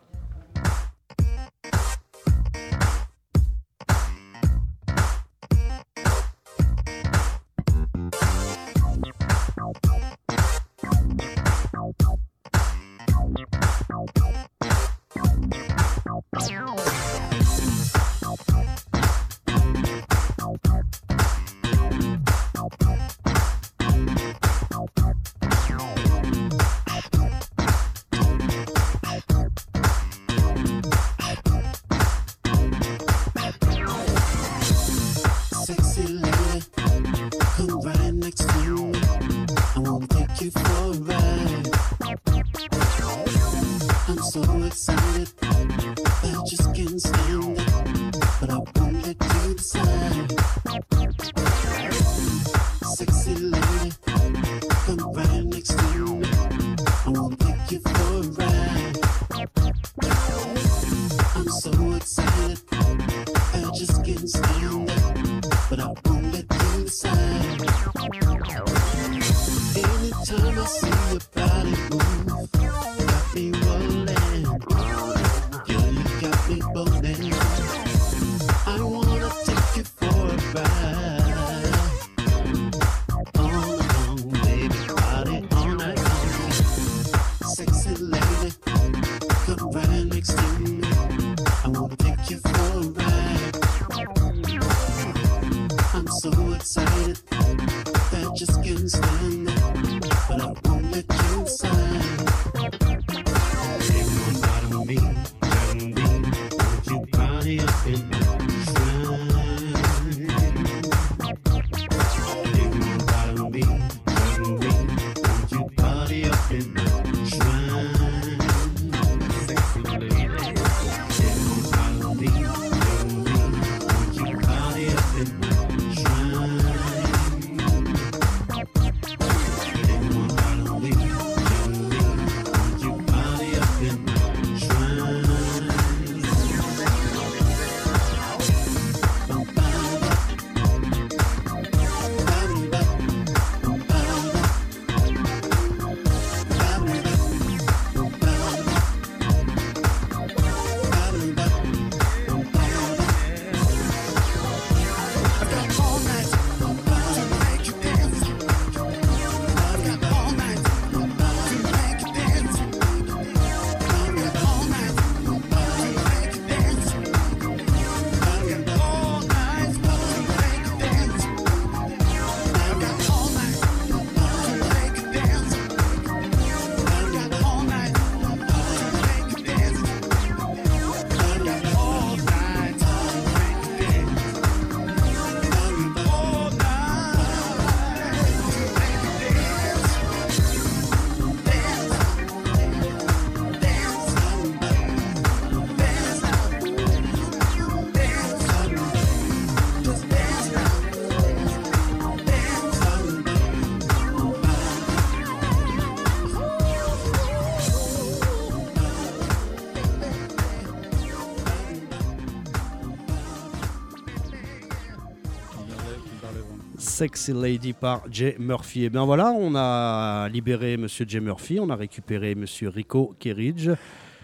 Sexy Lady par Jay Murphy. Et bien voilà, on a libéré Monsieur Jay Murphy, on a récupéré Monsieur Rico Kerridge.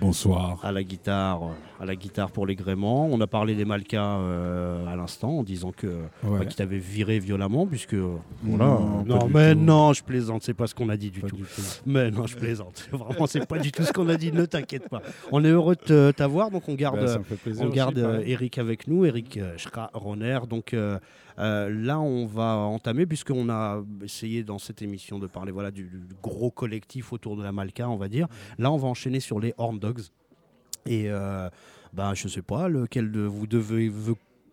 Bonsoir. À la guitare, à la guitare pour les gréments. On a parlé des Malkas euh, à l'instant en disant que Ouais. bah, qu'ils t'avaient viré violemment puisque voilà. Non, mais non, je plaisante, c'est pas ce qu'on a dit du tout. du tout. Mais non, je plaisante. <laughs> Vraiment, c'est pas du tout ce qu'on a dit. Ne t'inquiète pas. On est heureux de t'avoir, donc on garde, Bah, on aussi, garde euh. Eric avec nous, Eric euh, Schra-Roner. Donc euh, euh, là, on va entamer, puisqu'on a essayé dans cette émission de parler voilà, du, du gros collectif autour de la Malka, on va dire. Là, on va enchaîner sur les Horn Dogs. Et euh, ben, je sais pas, lequel de vous devez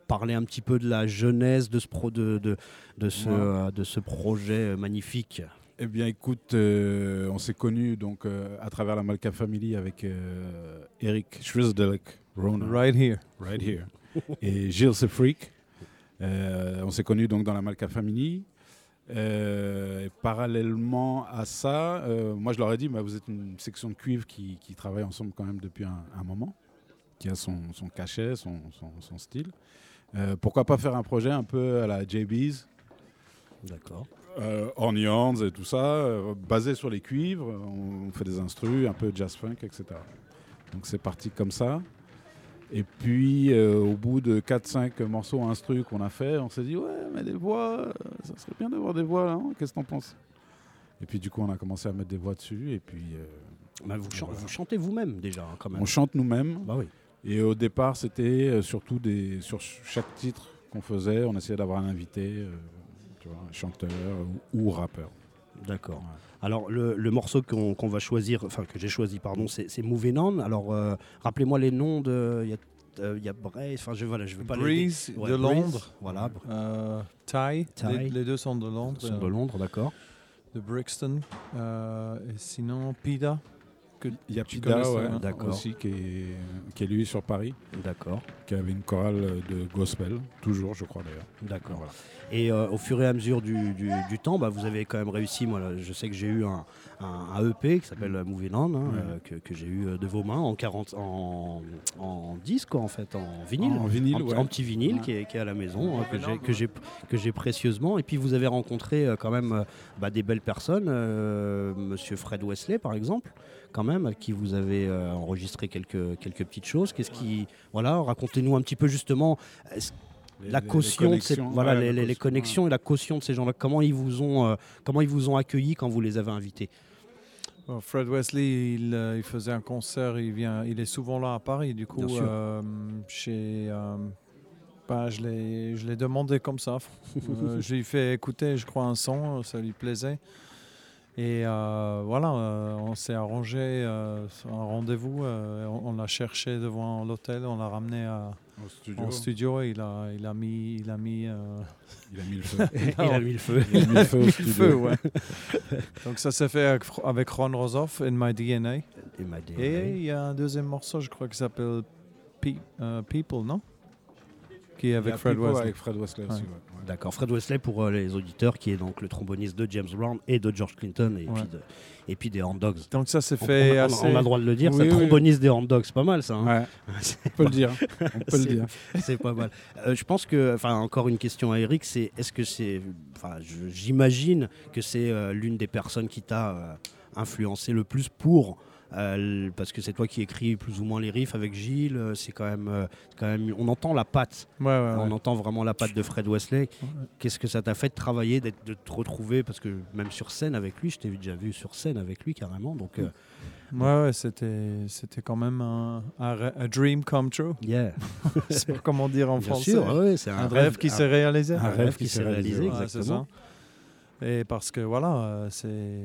parler un petit peu de la jeunesse de ce, pro, de, de, de ce, Moi. euh, de ce projet euh, magnifique? Eh bien, écoute, euh, on s'est connus donc euh, à travers la Malka Family avec euh, Eric Schrisdelek, Rona. Right here. Right here. Et Gilles The Freak. Euh, on s'est connus donc dans la Malka Family. Euh, et parallèlement à ça, euh, moi je leur ai dit, bah, vous êtes une section de cuivre qui, qui travaille ensemble quand même depuis un, un moment, qui a son, son cachet, son, son- son style. Euh, pourquoi pas faire un projet un peu à la JB's D'accord. euh, Ornians et tout ça, euh, basé sur les cuivres. On, on fait des instrus, un peu jazz funk, etc. Donc c'est parti comme ça. Et puis euh, au bout de 4-5 morceaux instrus qu'on a fait, on s'est dit ouais mais des voix, euh, ça serait bien d'avoir des voix là, hein, qu'est-ce que t'en penses? Et puis du coup on a commencé à mettre des voix dessus et puis euh, Bah, vous, chan- voilà. vous chantez vous-même déjà, hein, quand même. on chante nous-mêmes. Bah oui. Et au départ c'était euh, surtout des sur ch- chaque titre qu'on faisait, on essayait d'avoir un invité, euh, tu vois, un chanteur ou, ou rappeur. D'accord. Alors le, le morceau qu'on va choisir, enfin que j'ai choisi, pardon, c'est c'est Moving On. Alors euh, rappelez-moi les noms de. Il y a, euh, il y a enfin je voilà, je veux pas les- Breeze Ouais, de Breeze, Londres. Voilà, Euh, Ty, Ty. Les, les deux sont de Londres. ils sont de Londres, d'accord. de Brixton. Euh, et sinon, Pida. Que Il y a Pida, ouais, hein aussi, qui est, qui est lui sur Paris, D'accord, qui avait une chorale de gospel, toujours, je crois d'ailleurs. d'accord. Voilà. Et euh, au fur et à mesure du, du- du temps, bah, vous avez quand même réussi. Moi, là, je sais que j'ai eu un, un- un EP qui s'appelle hein, Ouais. euh, que, que j'ai eu euh, de vos mains en, 40, en, en disque, en fait, en vinyle. En vinyle, ouais. en petit vinyle Ouais. qui, est, qui est à la maison, hein, que j'ai- que précieusement. Et puis vous avez rencontré euh, quand même bah, des belles personnes, Monsieur Fred Wesley par exemple, quand même, avec qui vous avez euh, enregistré quelques, quelques petites choses. Qu'est-ce qui, voilà, racontez-nous un petit peu justement est-ce- Les- la les- les caution, de ces- connexions, voilà, ouais, les, connexions et la caution de ces gens-là. Comment ils vous ont, euh, comment ils vous ont accueillis quand vous les avez invités? Bon, Fred Wesley, il, euh, il faisait un concert, il, vient, il est souvent là à Paris. Du coup, euh, chez, euh, bah, je l'ai demandé comme ça. <laughs> Euh, je lui ai fait écouter, je crois, un son, ça lui plaisait. Et euh, voilà, euh, on s'est arrangé euh, un rendez-vous. euh, on on l'a cherché devant l'hôtel, on l'a ramené à, Au studio, en studio. Et il a, il a mis, il a mis, euh, il a mis le <laughs> feu. Il a mis le feu. Il a mis le feu au <laughs> le studio. feu, ouais. Donc ça s'est fait avec, Ron Rosoff, In My DNA. Et m'a dit, Et il y a un deuxième morceau, je crois, qui s'appelle Pe- euh, People, non? Qui est avec Fred Wesley. Avec Fred Wesley aussi, Ouais. ouais. Ouais. D'accord, Fred Wesley pour euh, les auditeurs, qui est donc le tromboniste de James Brown et de George Clinton et, Ouais. puis, de- et puis des Hand Dogs. Donc ça s'est On, fait on a, assez... on a le droit de le dire, Oui, c'est oui. tromboniste des Hand Dogs, c'est pas mal ça. hein Ouais, C'est <laughs> on peut le dire. On peut le C'est- dire. <laughs> c'est pas mal. Euh, je pense que, enfin, encore une question à Eric, c'est est-ce que c'est, enfin, j'imagine que c'est euh, l'une des personnes qui t'a euh, influencé le plus pour, euh, parce que c'est toi qui écris plus ou moins les riffs avec Gilles. euh, C'est quand même, euh, c'est quand même, on entend la patte, Ouais, ouais, on ouais. entend vraiment la patte de Fred Wesley. Qu'est-ce que ça t'a fait de travailler, d'être, de te retrouver, parce que même sur scène avec lui, je t'ai déjà vu sur scène avec lui carrément, donc. euh, Ouais, c'était, c'était quand même un, dream come true. Yeah. <laughs> Pas comment dire en Bien français. c'est un, Un rêve qui s'est réalisé. Un rêve qui s'est réalisé, c'est exactement. ça. Et parce que voilà, c'est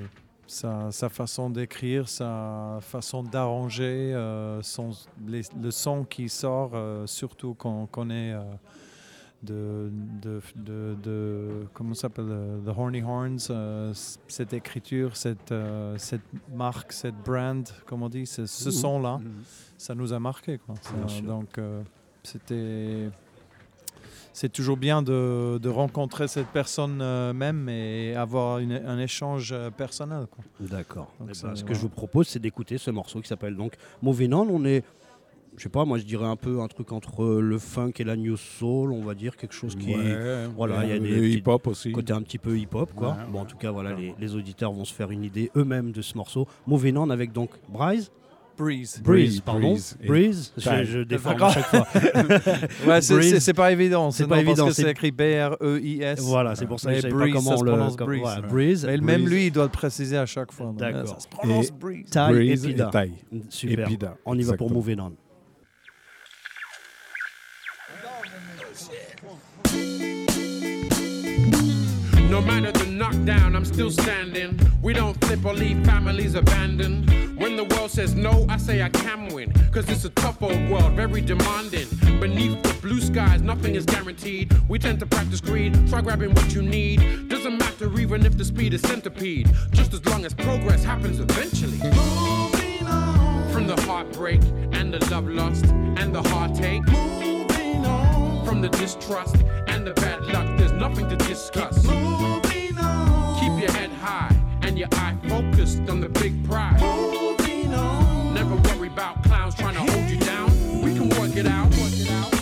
sa, sa façon d'écrire, sa façon d'arranger, euh, le son qui sort, euh, surtout quand on connaît euh, de, de, de, de- comment ça s'appelle, The Horny Horns, cette écriture, cette, cette marque, cette brand, comme on dit, ce, son-là, Mhm. ça nous a marqué. Quoi. Ça- donc, c'était. C'est toujours bien de, de rencontrer cette personne euh, même et avoir une- un échange euh, personnel. D'accord. Eh ben, ce que je vous propose, c'est d'écouter ce morceau qui s'appelle donc Moving On. On est, je sais pas, moi je dirais un peu un truc entre le funk et la new soul, on va dire quelque chose qui Ouais, voilà, il y a des hip-hop aussi. côté un petit peu hip-hop quoi. Ouais, bon, en tout cas, voilà, les, les auditeurs vont se faire une idée eux-mêmes de ce morceau. Moving On avec donc Bryce. Breeze. Breeze, Breeze, pardon. Breeze et Breeze, je, je déforme à chaque fois. <laughs> Ouais, c'est- pas évident. C'est pas évident, Parce que c'est- écrit B-R-E-I-S. Voilà, c'est pour ça que je savais pas comment on le. prononce comme- Breeze. voilà, Ouais. Breeze. Mais même lui, il doit le préciser à chaque fois. D'accord. Ça se prononce Et- Breeze. Ty et Pida. Super. On y va pour. Moving On. No matter the knockdown, I'm still standing. We don't flip or leave families abandoned. When the world says no, I say I can win. Cause it's a tough old world, very demanding. Beneath the blue skies, nothing is guaranteed. We tend to practice greed, try grabbing what you need. Doesn't matter even if the speed is centipede. Just as long as progress happens eventually. Moving on, From the heartbreak and the love lust and the heartache. moving on, From the distrust and the bad luck, nothing to discuss. moving on, Keep your head high and your eye focused on the big prize. moving on. Never worry about clowns trying to hold you down. We can work it out. Dare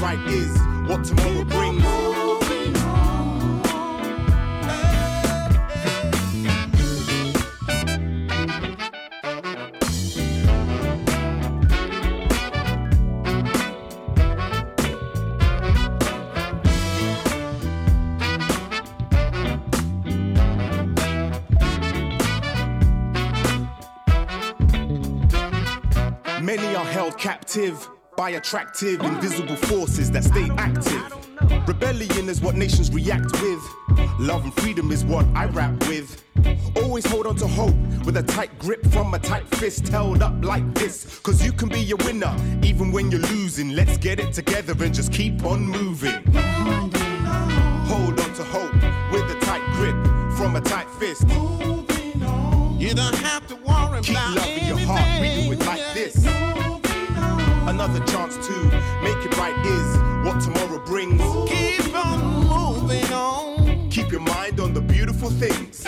right is what tomorrow brings. Many are held captive by attractive, invisible forces that stay active. Rebellion is what nations react with. Love and freedom is what I rap with. Always hold on to hope with a tight grip from a tight fist held up like this. Cause you can be a winner even when you're losing. Let's get it together and just keep on moving. Hold on to hope with a tight grip from a tight fist. You don't have to worry Keep about love in your heart, we do it like this. Another chance to make it right is what tomorrow brings. Keep on moving on. Keep your mind on the beautiful things.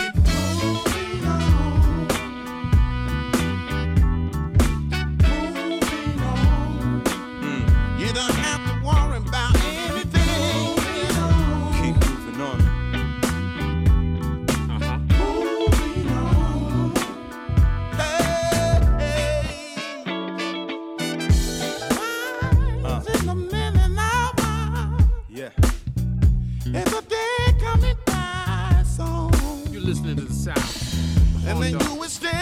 And then you will stand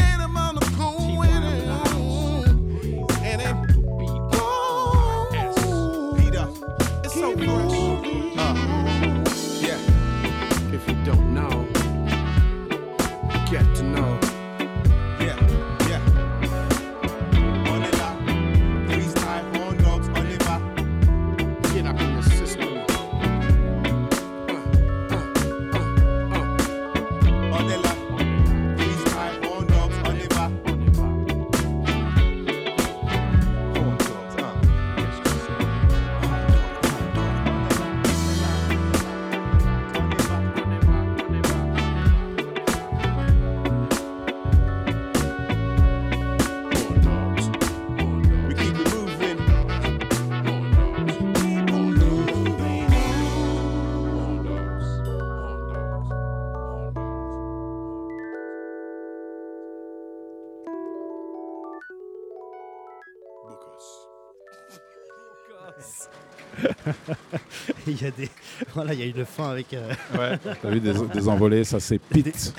<laughs> il y a des, voilà, il y a une fin avec. euh, <laughs> T'as vu des, des envolées, ça c'est Pete.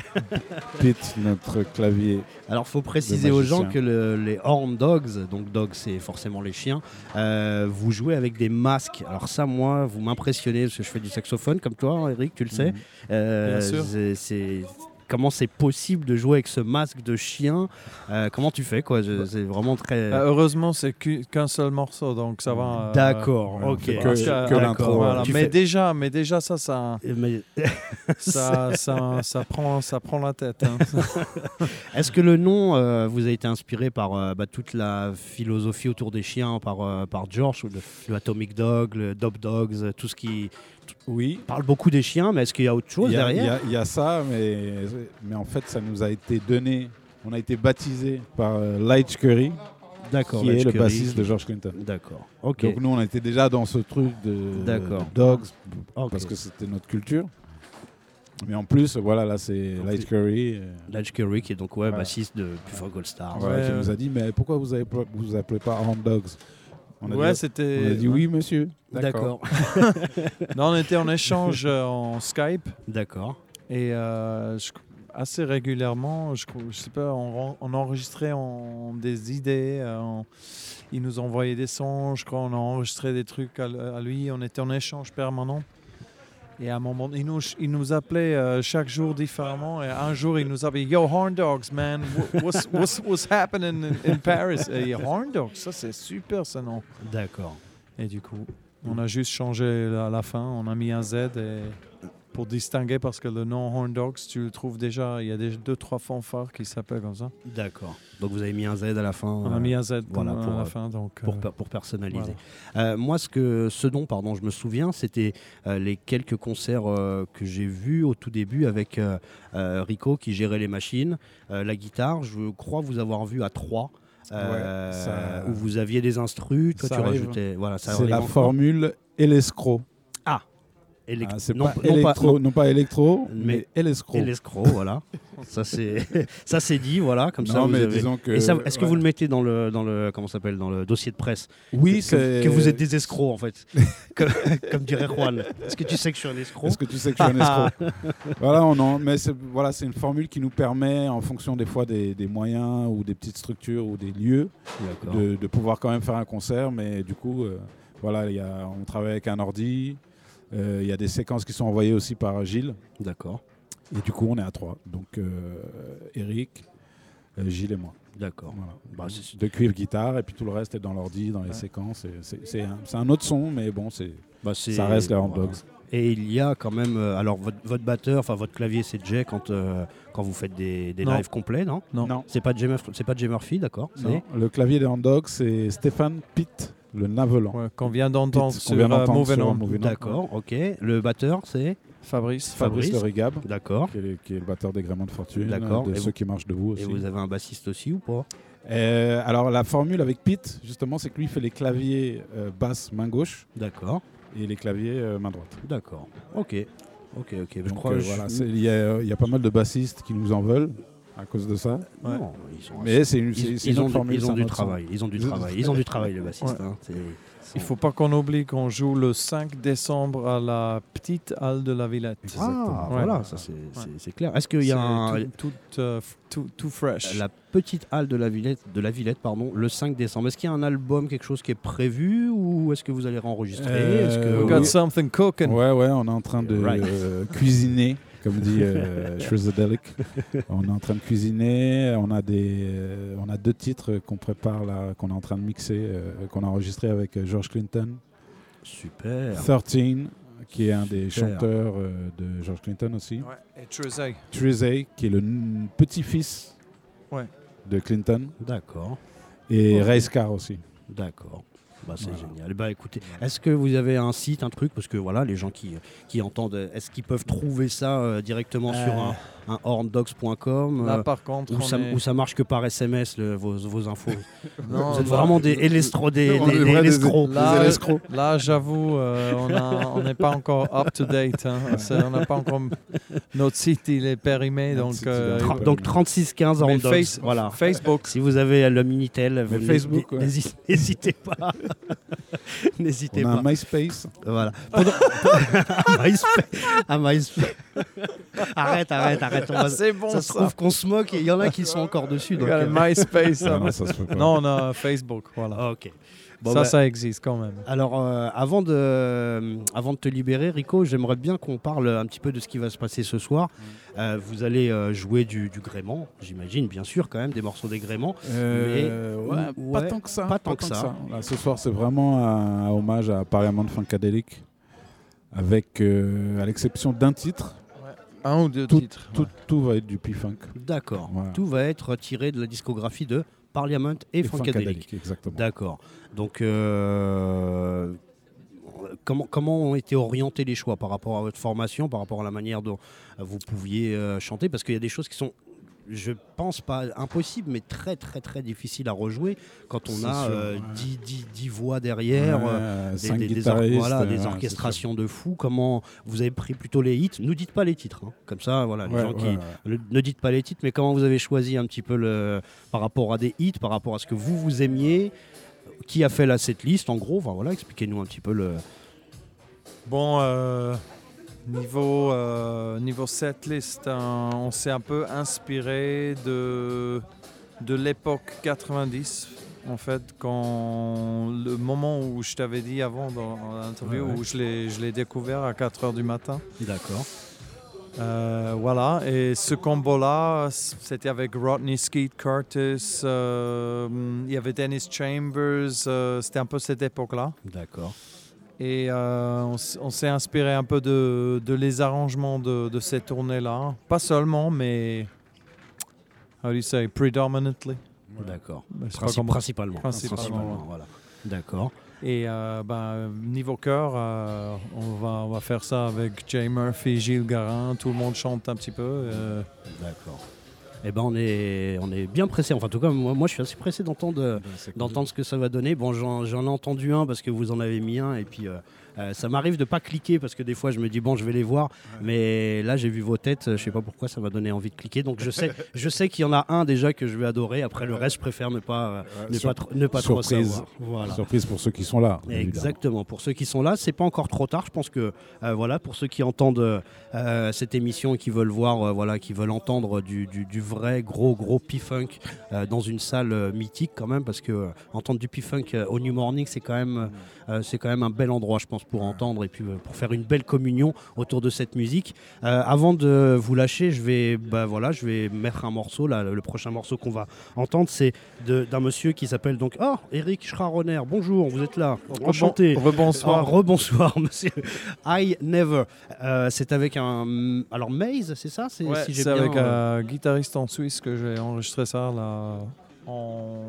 Pete, notre clavier. Alors, faut préciser aux gens que le- les horn dogs, donc dogs, c'est forcément les chiens, euh, vous jouez avec des masques. Alors ça, moi, vous m'impressionnez parce que je fais du saxophone comme toi, Eric, tu le sais. Mhm. Euh, Bien sûr. C'est comment c'est possible de jouer avec ce masque de chien Euh, Comment tu fais quoi? Je- C'est vraiment très. Bah, heureusement, c'est qu'u- qu'un seul morceau, donc ça va. euh, D'accord, ok. parce Que- que euh, l'intro, voilà. tu Mais fais- déjà, mais déjà ça, ça, Mais- <laughs> ça, ça, ça prend, ça prend la tête. hein. <laughs> Est-ce que le nom euh, vous a été inspiré par euh, bah, toute la philosophie autour des chiens, par, euh, par George, le, le Atomic Dog, le Dog Dogs, tout ce qui oui. parle beaucoup des chiens, mais est-ce qu'il y a autre chose Il y a- derrière il y a- Il y, a ça, mais, mais en fait, ça nous a été donné. On a été baptisé par euh, Lige Curry, D'accord, qui est le bassiste qui- de George Clinton. D'accord, ok. Donc nous, on était déjà dans ce truc de, D'accord. de dogs, parce que c'était notre culture. Mais en plus, voilà, là, c'est Lige Curry. euh, Lige Curry, qui est donc ouais, Voilà. bassiste de Before Gold Star. voilà, qui nous a dit, mais pourquoi vous pas- vous appelez pas Horn Dogs? On a Ouais, c'était- On a dit oui, monsieur. D'accord. <laughs> non, on était en échange euh, en Skype. D'accord. Et euh, je- assez régulièrement, je, je sais pas, on, enregistrait en- des idées. euh, il nous envoyait des sons, je crois, on a enregistré des trucs à, à lui. On était en échange permanent. Et à un moment, il nous, il nous appelait euh, chaque jour différemment. Et un jour, il nous appelait Yo, Horn Dogs, man, wha- what's, what's, what's happening in, in Paris? Et Horn Dogs, ça c'est super ce nom. D'accord. Et du coup, on a juste changé à la fin, on a mis un Z et pour distinguer parce que le nom Horn Dogs, tu le trouves déjà, il y a deux trois fanfares qui s'appellent comme ça. D'accord. Donc vous avez mis un Z à la fin. On a euh, mis un Z voilà, pour, pour, à la euh, fin, donc pour, euh, per- pour personnaliser. Euh, moi, ce, que, ce dont pardon, je me souviens, c'était euh, les quelques concerts euh, que j'ai vus au tout début avec euh, euh, Rico qui gérait les machines, euh, la guitare. Je crois vous avoir vu à trois. euh, ça- où vous aviez des instrus, toi Ça tu arrive. rajoutais. Voilà, ça C'est la formule Elescro. Ah, Élect- Ah, non, pas, non pas- électro, non. non pas électro, mais, Mais- Elescro. Et l'escroc, voilà. <laughs> ça c'est ça c'est dit, voilà, comme ça. Non, vous mais avez- disons que- Et ça, est-ce que vous le mettez dans le dans le comment s'appelle dans le dossier de presse? Oui, que, c'est- que vous êtes des escrocs en fait, <laughs> comme, comme dirait Juan. Est-ce que tu sais que je suis un escroc? Est-ce que tu sais que je suis un escroc? <laughs> Voilà, on en, mais c'est voilà, c'est une formule qui nous permet, en fonction des fois des, des moyens ou des petites structures ou des lieux, de, de pouvoir quand même faire un concert. Mais du coup, euh, voilà, il y a, on travaille avec un ordi. Euh, Il y a des séquences qui sont envoyées aussi par Gilles. D'accord. Et du coup, on est à trois. Donc, euh, Eric, euh, Gilles et moi. D'accord. Voilà. Bah, de cuivre guitare et puis tout le reste est dans l'ordi, dans les séquences. C'est un, autre son, mais bon, c'est Bah, ça reste les Horn voilà. Dogs. Et il y a quand même, alors votre, votre batteur, enfin votre clavier, c'est Jay quand euh, quand vous faites des, lives complets, non? Non. Non. C'est pas Jay, c'est pas Jay Murphy, d'accord? Le clavier des Horn Dogs, c'est Stéphane Pitt, le navelant. qu'on vient d'entendre sur, qu'on vient euh. D'accord, ok. Le batteur, c'est Fabrice. Fabrice, Le Rigab, D'accord. qui est, qui est le batteur des Gréments de Fortune, D'accord. de Et ceux vous- qui marchent debout aussi. Et vous avez un bassiste aussi ou pas? Euh, alors la formule avec Pete, justement, c'est que lui fait les claviers euh, basse main gauche. D'accord. Et les claviers euh, main droite. D'accord. Ok. Ok, ok. Je crois euh, voilà, il y, a- il y a pas mal de bassistes qui nous en veulent à cause de ça. Non, ils sont- Mais c'est une, ils- ils ont du- ils ont travail, ils ont du travail, ils ont du travail, les bassistes, Ouais. hein, Il faut pas qu'on oublie qu'on joue le 5 décembre à la petite halle de la Villette. Ah, Ouais. voilà, ça c'est clair. Est-ce qu'il y a un... tout, tout, euh, f- tout- tout fresh. La petite halle de la Villette, de la Villette pardon, le 5 décembre. Est-ce qu'il y a un album, quelque chose qui est prévu ou est-ce que vous allez enregistrer? Euh, que... We got something cooking. Ouais, ouais, on est en train de Right. euh, <laughs> cuisiner, comme dit euh, <laughs> Shrizadelic. On est en train de cuisiner. On a des, euh, on a deux titres qu'on prépare là, qu'on est en train de mixer, euh, qu'on a enregistré avec euh, George Clinton. Super. 13, qui est un des chanteurs euh, de George Clinton aussi. Ouais, et Trezay. Trezay, qui est le petit-fils Ouais. de Clinton. D'accord. Et Ok. Ray Scar aussi. D'accord. Bah, c'est Voilà. génial. Bah écoutez, est-ce que vous avez un site, un truc? Parce que voilà, les gens qui, qui entendent, est-ce qu'ils peuvent trouver ça euh, directement sur Euh. un, un horndogs.com Là, par contre, où, ça, est- où ça marche que par SMS, le- vos, vos infos <laughs> Non, Vous êtes bah- vraiment des élestro, des, escrocs. Là, là, j'avoue, euh, on n'est pas encore up to date. hein. On n'a pas encore notre site, il est périmé, donc. euh, donc 3615 mais Horndogs. Face- voilà. Facebook. Si vous avez le Minitel, vous Facebook, <laughs> n'hésitez pas. n'hésitez On a pas. <laughs> un MySpace. Voilà. MySpace. MySpace. arrête, arrête, arrête. on va- <laughs> C'est bon, Ça se trouve qu'on se moque et il y en a qui sont encore dessus. Donc, euh, MySpace. Ah non, ça se. Non, on a Facebook, voilà. Ok. Bon, ça, bah, ça existe quand même. Alors, euh, avant, de, euh, avant de te libérer, Rico, j'aimerais bien qu'on parle un petit peu de ce qui va se passer ce soir. Mm. Euh, vous allez euh, jouer du, du gréement, j'imagine, bien sûr, quand même, des morceaux des gréments. Euh, mais- ouais, pas tant que ça. Pas tant que ça. Là, ce soir, c'est vraiment un, un hommage à Parliament Funkadelic, avec, euh, à l'exception d'un titre. Un ou deux tout, titres. Tout, tout va être du P-Funk. D'accord. Voilà. Tout va être tiré de la discographie de Parliament et, Et Funkadelic. Funkadelic, exactement. D'accord. Donc, euh, comment, comment ont été orientés les choix par rapport à votre formation, par rapport à la manière dont vous pouviez euh, chanter? Parce qu'il y a des choses qui sont, je pense pas impossibles, mais très très très difficiles à rejouer quand on a sûr, euh, ouais. 10, 10 10 voix derrière, Ouais, euh, des, or- guitaristes, voilà, euh, des orchestrations de fous. Comment vous avez pris plutôt les hits? Nous dites pas les titres, hein. comme ça, voilà, les Ouais, gens qui ouais, ne, ne dites pas les titres, mais comment vous avez choisi un petit peu le, par rapport à des hits, par rapport à ce que vous vous aimiez? Qui a fait la setlist? En gros enfin, voilà, Expliquez-nous un petit peu le. Bon, euh, niveau, euh, niveau setlist, hein, on s'est un peu inspiré de, de l'époque 90. En fait, quand le moment où je t'avais dit avant dans l'interview, Ouais, ouais. où je l'ai découvert à 4 h du matin. D'accord. Euh, voilà, et ce combo-là, c'était avec Rodney Skeet Curtis, euh, il y avait Dennis Chambers, c'était un peu cette époque-là. D'accord. Et euh, on, s'est inspiré un peu de, de les arrangements de, de cette tournée-là. Pas seulement, mais. How do you say? Predominantly. D'accord. Princi- principalement. Principalement, voilà. D'accord. Et euh, ben, niveau chœur, euh, on, va, on va faire ça avec Jay Murphy, Gilles Garin. Tout le monde chante un petit peu. euh, D'accord. Eh ben on est, on est bien pressé. Enfin, en tout cas, moi, moi, je suis assez pressé d'entendre, euh, d'entendre ce que ça va donner. Bon, j'en, j'en ai entendu un parce que vous en avez mis un, et puis euh, ça m'arrive de pas cliquer parce que des fois, je me dis bon, je vais les voir, mais là, j'ai vu vos têtes. Je sais pas pourquoi, ça m'a donné envie de cliquer. Donc, je sais, <laughs> je sais qu'il y en a un déjà que je vais adorer. Après, le reste, je préfère ne pas, euh, ne pas, trop- ne pas trop savoir. Voilà. Surprise pour ceux qui sont là. Exactement. Pour ceux qui sont là, c'est pas encore trop tard. Je pense que euh, voilà, pour ceux qui entendent cette émission et qui veulent voir, voilà, qui veulent entendre du, du- du vrai gros gros P-funk dans une salle mythique quand même, parce que entendre du P-funk au New Morning, c'est quand même, c'est quand même un bel endroit, je pense, pour entendre et puis euh, pour faire une belle communion autour de cette musique. Euh, avant de vous lâcher, je vais, bah voilà, je vais mettre un morceau là. Le prochain morceau qu'on va entendre, c'est d'un monsieur qui s'appelle donc, oh, Eric Schraroner. Bonjour, vous êtes là. Enchanté. rebonsoir. Ah, rebonsoir, <laughs> monsieur. I Never. Euh, c'est avec un. Alors, Maze, c'est ça? C'est Ouais, si avec un guitariste en Suisse que j'ai enregistré ça là, en,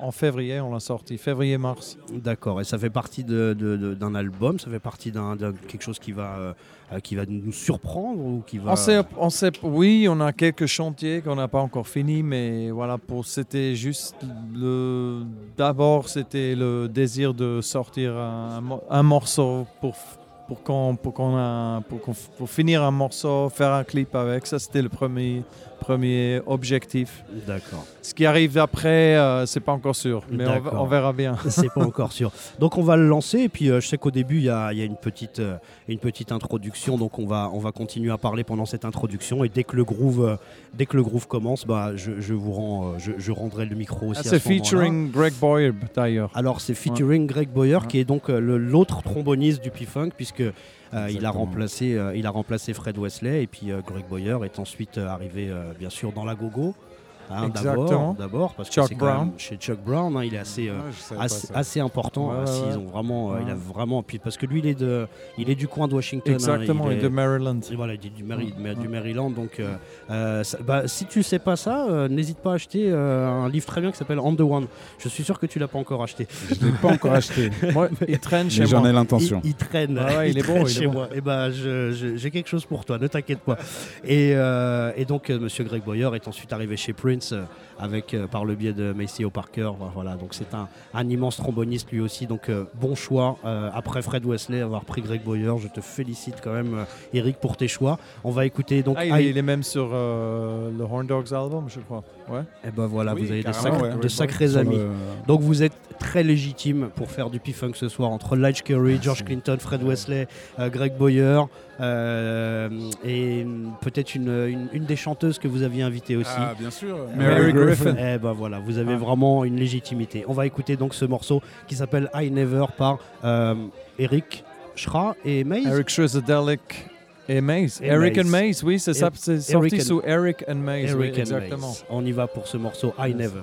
en février, on l'a sorti, février-mars. D'accord, et ça fait partie de- de- de- d'un album, ça fait partie d'un, quelque chose qui va, euh, qui va nous surprendre ou qui va. On sait, on sait, oui, on a quelques chantiers qu'on n'a pas encore finis, mais voilà, c'était juste le. D'abord, c'était le désir de sortir un, mo- un morceau pour pour qu'on pour qu'on a- pour qu'on- pour finir un morceau, faire un clip avec. Ça, c'était le premier premier objectif. D'accord. Ce qui arrive après, euh, c'est pas encore sûr, mais on, verra bien. <laughs> C'est pas encore sûr. Donc on va le lancer et puis euh, je sais qu'au début il y a, il y a une, petite, euh, une petite introduction donc on va, on va continuer à parler pendant cette introduction et dès que le groove, euh, dès que le groove commence bah, je, je vous rends, je, je rendrai le micro aussi. Ah, c'est ce featuring Greg Boyer d'ailleurs. Alors c'est featuring Greg Boyer qui est donc l'autre tromboniste du P-Funk puisque euh, il, a remplacé, euh, il a remplacé Fred Wesley et puis euh, Greg Boyer est ensuite arrivé bien sûr dans la gogo. Hein, d'abord, parce que Chuck c'est quand Brown. même chez Chuck Brown, hein, il est assez, euh, Ouais, assez, important. Ouais, ouais, ils ont vraiment, euh, il a vraiment, puis parce que lui il est de, il est du coin de Washington. hein, Exactement, il est de Maryland. et voilà, il est du, Mary- du Maryland. Donc, euh, ça- bah, si tu sais pas ça, euh, n'hésite pas à acheter euh, un livre très bien qui s'appelle On the One. Je suis sûr que tu l'as pas encore acheté. Je l'ai pas encore acheté. <laughs> Moi, <laughs> il traîne chez Mais j'en moi. ai l'intention. Il, il traîne. Ah ouais, il <laughs> est traîne bon, il est chez bon. moi. Et ben, je- j'ai quelque chose pour toi. Ne t'inquiète pas. Et, euh, et donc, euh, Monsieur Greg Boyer est ensuite arrivé chez Prince euh, avec euh, par le biais de Maceo Parker. Voilà. Donc, c'est un, un immense tromboniste lui aussi. Donc, euh, bon choix. Euh, après Fred Wesley avoir pris Greg Boyer, je te félicite quand même, euh, Eric, pour tes choix. On va écouter donc. Ah, il, I- est, il est même sur euh, le Horn Dogs album, je crois. Ouais. Et ben voilà, Oui, vous avez de, carrément, sacrés- ouais. de sacrés amis. le- Donc vous êtes très légitime pour faire du P-Funk ce soir entre Lige Curry, George Clinton, Fred Wesley, euh, Greg Boyer euh, et mm, peut-être une, une- une des chanteuses que vous aviez invitées aussi. Ah, bien sûr. Mary Griffin. Eh ben voilà, vous avez Ah. vraiment une légitimité. On va écouter donc ce morceau qui s'appelle I Never par euh, Eric Schra et Maze. Eric Schrizadelic et Maze. Et Eric Maze. and Maze, oui, c'est ça. Eric C'est sorti and- sous Eric and Maze. oui, Eric and exactement. Maze. On y va pour ce morceau I Never.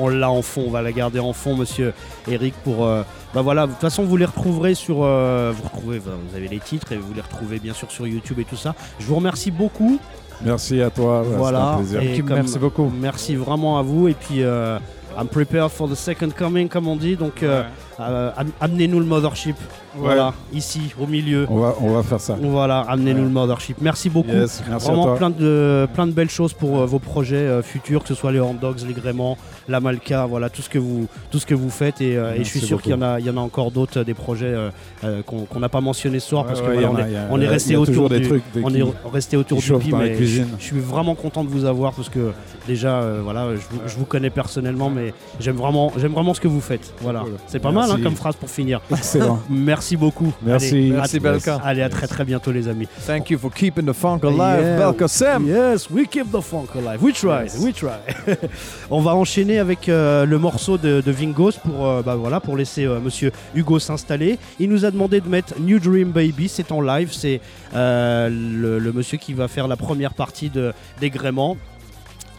on l'a, en fond, on va la garder en fond, monsieur Eric, pour... euh, bah voilà, de toute façon, vous les retrouverez sur... euh, vous, retrouvez, vous avez les titres et vous les retrouvez bien sûr sur YouTube et tout ça. Je vous remercie beaucoup. Merci à toi. voilà. un plaisir. Et comme- merci beaucoup. Merci vraiment à vous. Et puis, euh, I'm prepared for the second coming, comme on dit. Donc, euh, euh, am- amenez-nous le mothership. Voilà, ici, au milieu. On va, on va faire ça. Voilà, amenez-nous Ouais. le mothership. Merci beaucoup. Yes, merci à Vraiment toi. plein de, plein de belles choses pour euh, vos projets euh, futurs, que ce soit les Horn Dogs, les Gréments, la Malka, voilà, tout ce que vous, tout ce que vous faites. Et, euh, et je suis sûr qu'il y en a, il y en a encore d'autres, euh, des projets euh, euh, qu'on qu'on n'a pas mentionnés ce soir, parce Ouais, que ouais, voilà, on, est, resté autour du, trucs de- on qui- est resté autour du chauffent pi, dans la mais je, suis vraiment content de vous avoir parce que déjà, euh, voilà, je, vous- je vous connais personnellement, mais j'aime vraiment, j'aime vraiment ce que vous faites. Voilà, c'est pas mal. Hein, comme phrase pour finir. Excellent. <laughs> Merci beaucoup. Merci. Allez, Merci, à- Belka. Allez, à très très bientôt les amis. Thank you for keeping the funk alive, Yeah. Belka Sam. Yes, we keep the funk alive. We try, Yes. we try. <laughs> On va enchaîner avec euh, le morceau de, de Vingos pour, euh, bah, voilà, pour laisser euh, Monsieur Hugo s'installer. Il nous a demandé de mettre New Dream Baby. C'est en live. C'est euh, le, le monsieur qui va faire la première partie de, des gréments.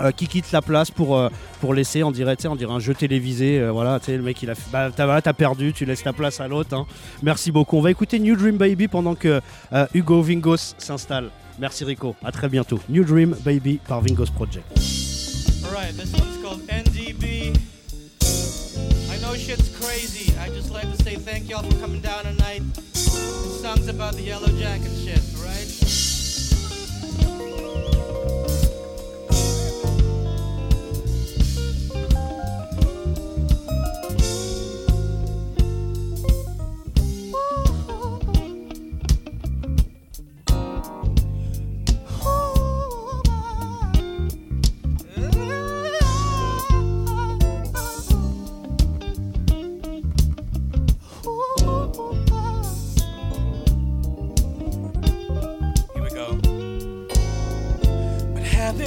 Euh, qui quitte la place pour, euh, pour laisser, on dirait, on un jeu télévisé. euh, voilà, tu sais, le mec, il a fait, bah, t'as t'as perdu, tu laisses la place à l'autre. hein. Merci beaucoup. On va écouter New Dream Baby pendant que euh, Hugo Vingos s'installe. Merci Rico, à très bientôt. New Dream Baby par Vingos Project. Alright, this one's called NDB. I know shit's crazy. I just like to say thank y'all for coming down tonight. This song's about the yellow jacket shit,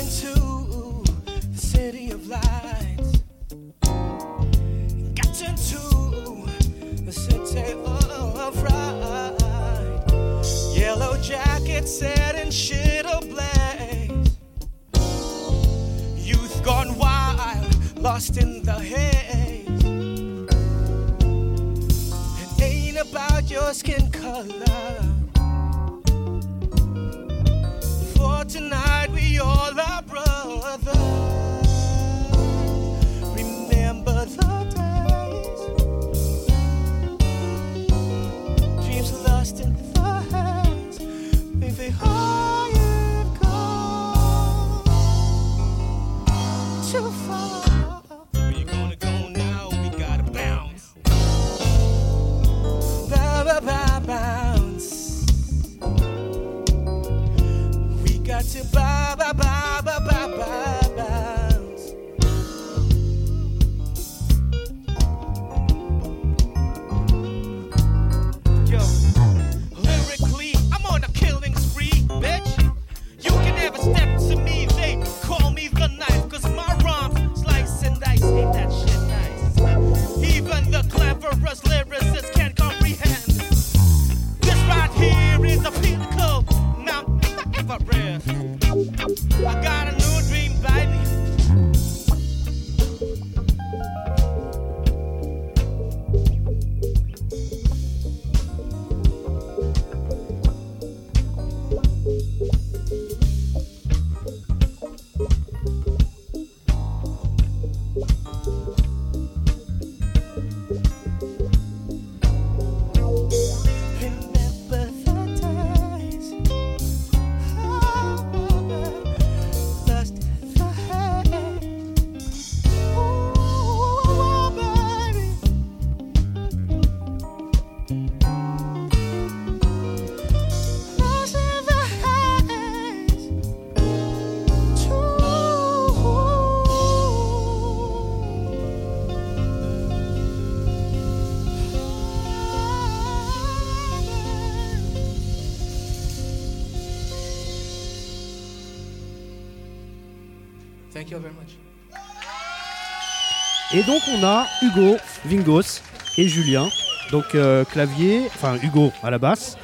What happened to the city of lights? Got into the city of fright. Yellow jacket setting shit ablaze. Youth gone wild, lost in the haze. It ain't about your skin color. For tonight we all Et donc on a Hugo, Vingos et Julien. Donc euh, clavier, enfin Hugo à la basse.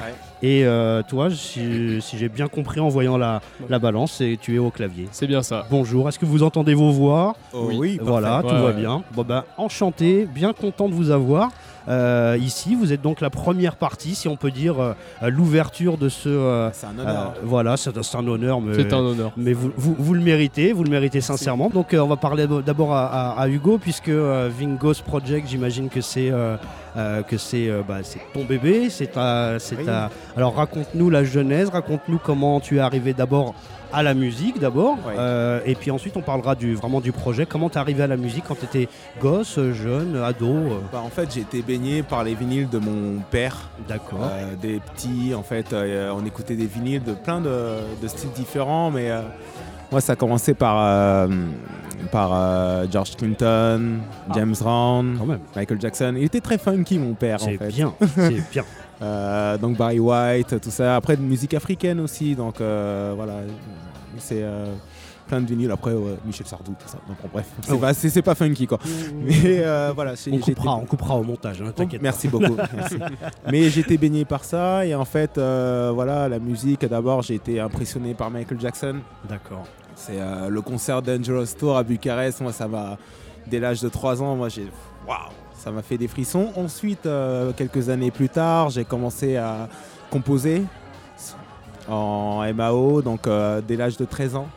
Et euh, toi, si, si j'ai bien compris en voyant la, la balance, c'est tu es au clavier. C'est bien ça. Bonjour, est-ce que vous entendez vos voix? Oh oui. Oui, Voilà, parfait. tout Ouais, va ouais. bien. Bon ben, enchanté, bien content de vous avoir. Euh, ici, vous êtes donc la première partie, si on peut dire, euh, l'ouverture de ce. euh, C'est un honneur. euh, voilà, c'est un honneur. Mais, C'est un honneur. Mais vous, vous, vous le méritez, vous le méritez sincèrement. Donc, euh, on va parler d'abord à, à- à Hugo, puisque euh, Vingos Project, j'imagine que c'est euh, euh, que c'est euh, bah, c'est ton bébé. C'est ta, c'est Oui. ta- Alors, raconte-nous la genèse, raconte-nous comment tu es arrivé d'abord à la musique d'abord, Euh, et puis ensuite on parlera du, vraiment du projet. Comment tu es arrivé à la musique quand tu étais gosse, jeune, ado euh? Bah, en fait, j'ai été baigné par les vinyles de mon père. D'accord. Euh, des petits, en fait, on écoutait des vinyles de plein de, de styles différents, mais moi, ça a commencé par, par George Clinton, Ah. James Brown, Michael Jackson. Il était très funky, mon père. en C'est fait. bien, <laughs> c'est bien. Euh, donc Barry White, tout ça. Après, de musique africaine aussi. Donc euh, voilà, c'est euh, plein de vinyles. Après, ouais, Michel Sardou, tout ça. Donc bon, bref, c'est Oh. pas, c'est- pas funky quoi. <laughs> Mais voilà, On coupera, on coupera au montage, hein, t'inquiète Merci pas. beaucoup. <laughs> merci. Mais j'ai été baigné par ça et en fait, voilà, la musique. D'abord, j'ai été impressionné par Michael Jackson. D'accord. C'est le concert Dangerous Tour à Bucarest. Moi, ça m'a, dès l'âge de 3 ans, moi, j'ai, waouh, ça m'a fait des frissons. Ensuite, euh, quelques années plus tard, j'ai commencé à composer en MAO, donc euh, dès l'âge de 13 ans.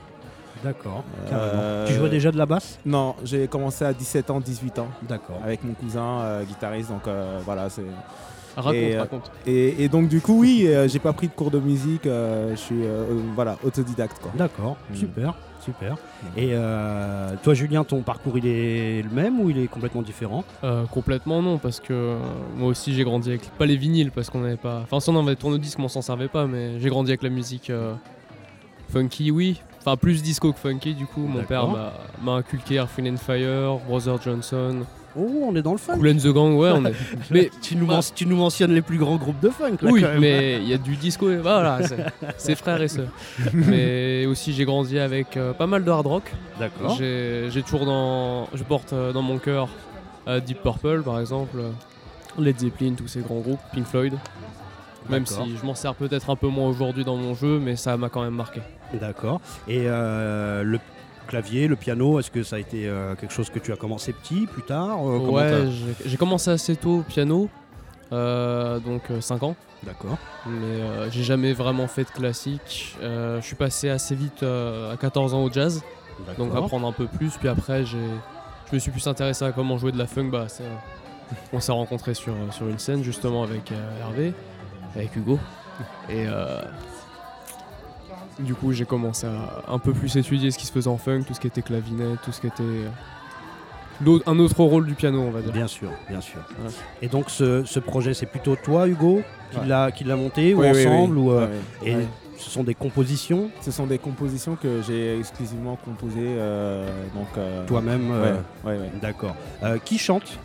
D'accord, Euh, carrément. Tu jouais déjà de la basse? Non, j'ai commencé à 17 ans, 18 ans. D'accord. Avec mon cousin euh, guitariste, donc euh, voilà, c'est. Raconte, et, raconte. Et, et donc du coup, oui, euh, j'ai pas pris de cours de musique. euh, je suis voilà autodidacte quoi. D'accord, Mm. super, super. Et euh, toi, Julien, ton parcours, il est le même ou il est complètement différent? Euh, complètement non, parce que euh, moi aussi j'ai grandi avec pas les vinyles parce qu'on n'avait pas. Enfin, si on avait tourne-disque, mais on s'en servait pas, mais j'ai grandi avec la musique euh, funky, oui. Enfin, plus disco que funky, du coup. Mon père m'a inculqué Earth, Wind and Fire, Brother Johnson. Oh, on est dans le funk. Cool and the Gang, ouais, on est. <laughs> mais tu, nous men- tu nous mentionnes les plus grands groupes de funk, là, oui, quand même. mais il y a du disco, et voilà, c'est- frères et sœurs. <laughs> mais aussi, j'ai grandi avec euh, pas mal de hard rock. D'accord. J'ai toujours dans. Je porte euh, dans mon cœur euh, Deep Purple, par exemple, Led Zeppelin, tous ces grands groupes, Pink Floyd. Même si je m'en sers peut-être un peu moins aujourd'hui dans mon jeu, mais ça m'a quand même marqué. D'accord. Et euh, le clavier, le piano, est-ce que ça a été euh, quelque chose que tu as commencé petit, plus tard Euh, ouais, j'ai- commencé assez tôt au piano, euh, donc 5 ans. D'accord. Mais j'ai jamais vraiment fait de classique. Je suis passé assez vite à 14 ans au jazz, donc apprendre un peu plus. Puis après, je me suis plus intéressé à comment jouer de la funk. Bah, on s'est rencontrés sur, sur une scène justement avec Hervé, avec Hugo. Et du coup, j'ai commencé à un peu plus étudier ce qui se faisait en funk, tout ce qui était clavinet, tout ce qui était euh, un autre rôle du piano, on va dire. Bien sûr, bien sûr. Et donc ce, ce projet, c'est plutôt toi, Hugo, qui Ouais. l'a monté ou Oui, ensemble oui. ou euh, et ce sont des compositions. Ce sont des compositions que j'ai exclusivement composées. euh, donc euh, Toi-même. ouais. D'accord. Qui chante?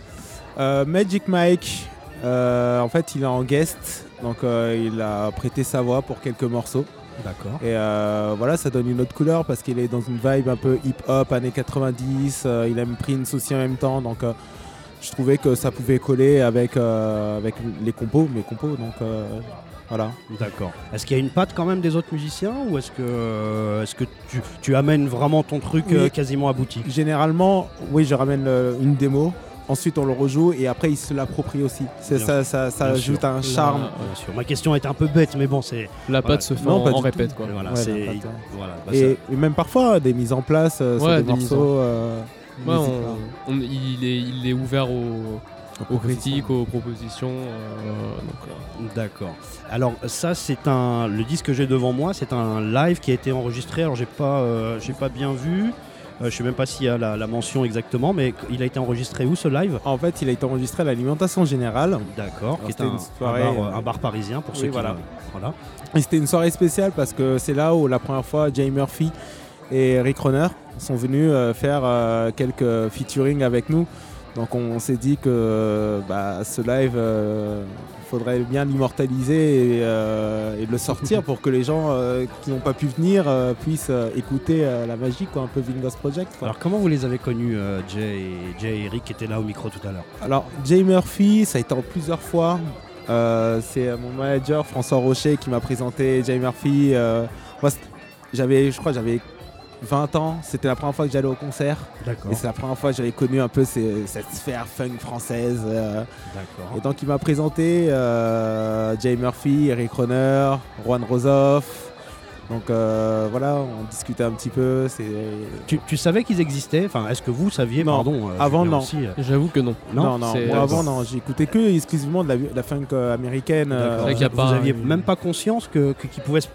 Magic Mike, en fait, il est en guest, donc il a prêté sa voix pour quelques morceaux. D'accord. Et euh, voilà, ça donne une autre couleur parce qu'il est dans une vibe un peu hip-hop, années 90. euh, il aime Prince aussi en même temps, donc euh, je trouvais que ça pouvait coller avec, euh, avec les compos, mes compos, donc voilà. D'accord. Est-ce qu'il y a une patte quand même des autres musiciens ou est-ce que, est-ce que tu, tu amènes vraiment ton truc Oui. quasiment abouti? Généralement, oui, je ramène une démo. Ensuite, on le rejoue et après, il se l'approprie aussi. C'est ça, sûr. ça, ça Bien ajoute sûr. un charme. Là, bien sûr. Ma question est un peu bête, mais bon, c'est La voilà. patte se fait Non, en, pas répète, quoi. Voilà, Ouais, c'est la patte, ouais. voilà. bah, et, même parfois des mises en place euh, sur Ouais, des, des mises en- morceaux. euh, Ouais, n'hésite on- on- il, est, il est ouvert aux, aux critiques, aux propositions. euh, euh, D'accord. Alors ça c'est un le disque que j'ai devant moi, c'est un live qui a été enregistré. Alors j'ai pas euh, j'ai pas bien vu. Euh, je sais même pas s'il y a la, la mention exactement, mais il a été enregistré où ce live? En fait, il a été enregistré à l'alimentation générale. D'accord. Qui est C'était un, soirée, bar, euh, un bar parisien pour oui, ceux qui voilà. voilà. Et c'était une soirée spéciale parce que c'est là où la première fois Jay Murphy et Rick Runner sont venus euh, faire quelques featuring avec nous. Donc on s'est dit que bah, ce live, euh, faudrait bien l'immortaliser et, euh, et le sortir pour que les gens euh, qui n'ont pas pu venir euh, puissent écouter la magie, quoi, un peu Vingos Project. quoi. Alors comment vous les avez connus, Jay, et, Jay et Eric qui étaient là au micro tout à l'heure? Alors, Jay Murphy, ça a été en plusieurs fois. C'est mon manager François Rocher qui m'a présenté Jay Murphy. Moi, j'avais, je crois, j'avais 20 ans. C'était la première fois que j'allais au concert. D'accord. Et c'est la première fois que j'avais connu un peu ces- cette sphère funk française. euh. D'accord. Et donc, il m'a présenté euh, Jay Murphy, Eric Roner, Juan Rosoff. Donc euh, voilà, on discutait un petit peu. C'est Tu, tu savais qu'ils existaient? Enfin, est-ce que vous saviez? Non. Pardon. euh, Avant, non. aussi, euh. J'avoue que non. Non, non, C'est- moi avant, non. J'écoutais que exclusivement de la, de la funk euh, américaine. D'accord. Vous, vous aviez même pas conscience que que- qu'il pouvait se-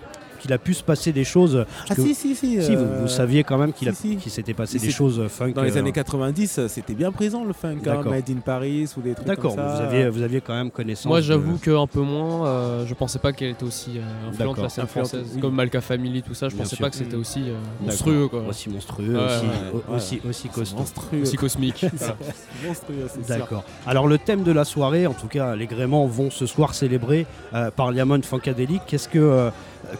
qu'il a pu se passer des choses. Ah que- si, si, si. vous, euh, vous saviez quand même qu'il si, si. s'était passé des choses euh, funk. Dans les euh, années 90, euh, c'était bien présent le funk, hein. Made in Paris ou des trucs comme D'accord. Vous aviez vous aviez quand même connaissance. Moi, de- j'avoue qu'un peu moins. euh, je pensais pas qu'elle était aussi euh, influente la scène Influente, française, oui. comme Malka Family, tout ça. Je Bien pensais sûr. pas que c'était aussi euh, D'accord. monstrueux, quoi. Aussi monstrueux, Ouais, aussi, ouais. aussi, aussi costaud. monstrueux. Aussi cosmique. <laughs> Voilà. monstrueux. D'accord. Alors le thème de la soirée, en tout cas les gréments vont ce soir célébrer euh, par Liamon Funkadelic. Qu'est-ce que, euh,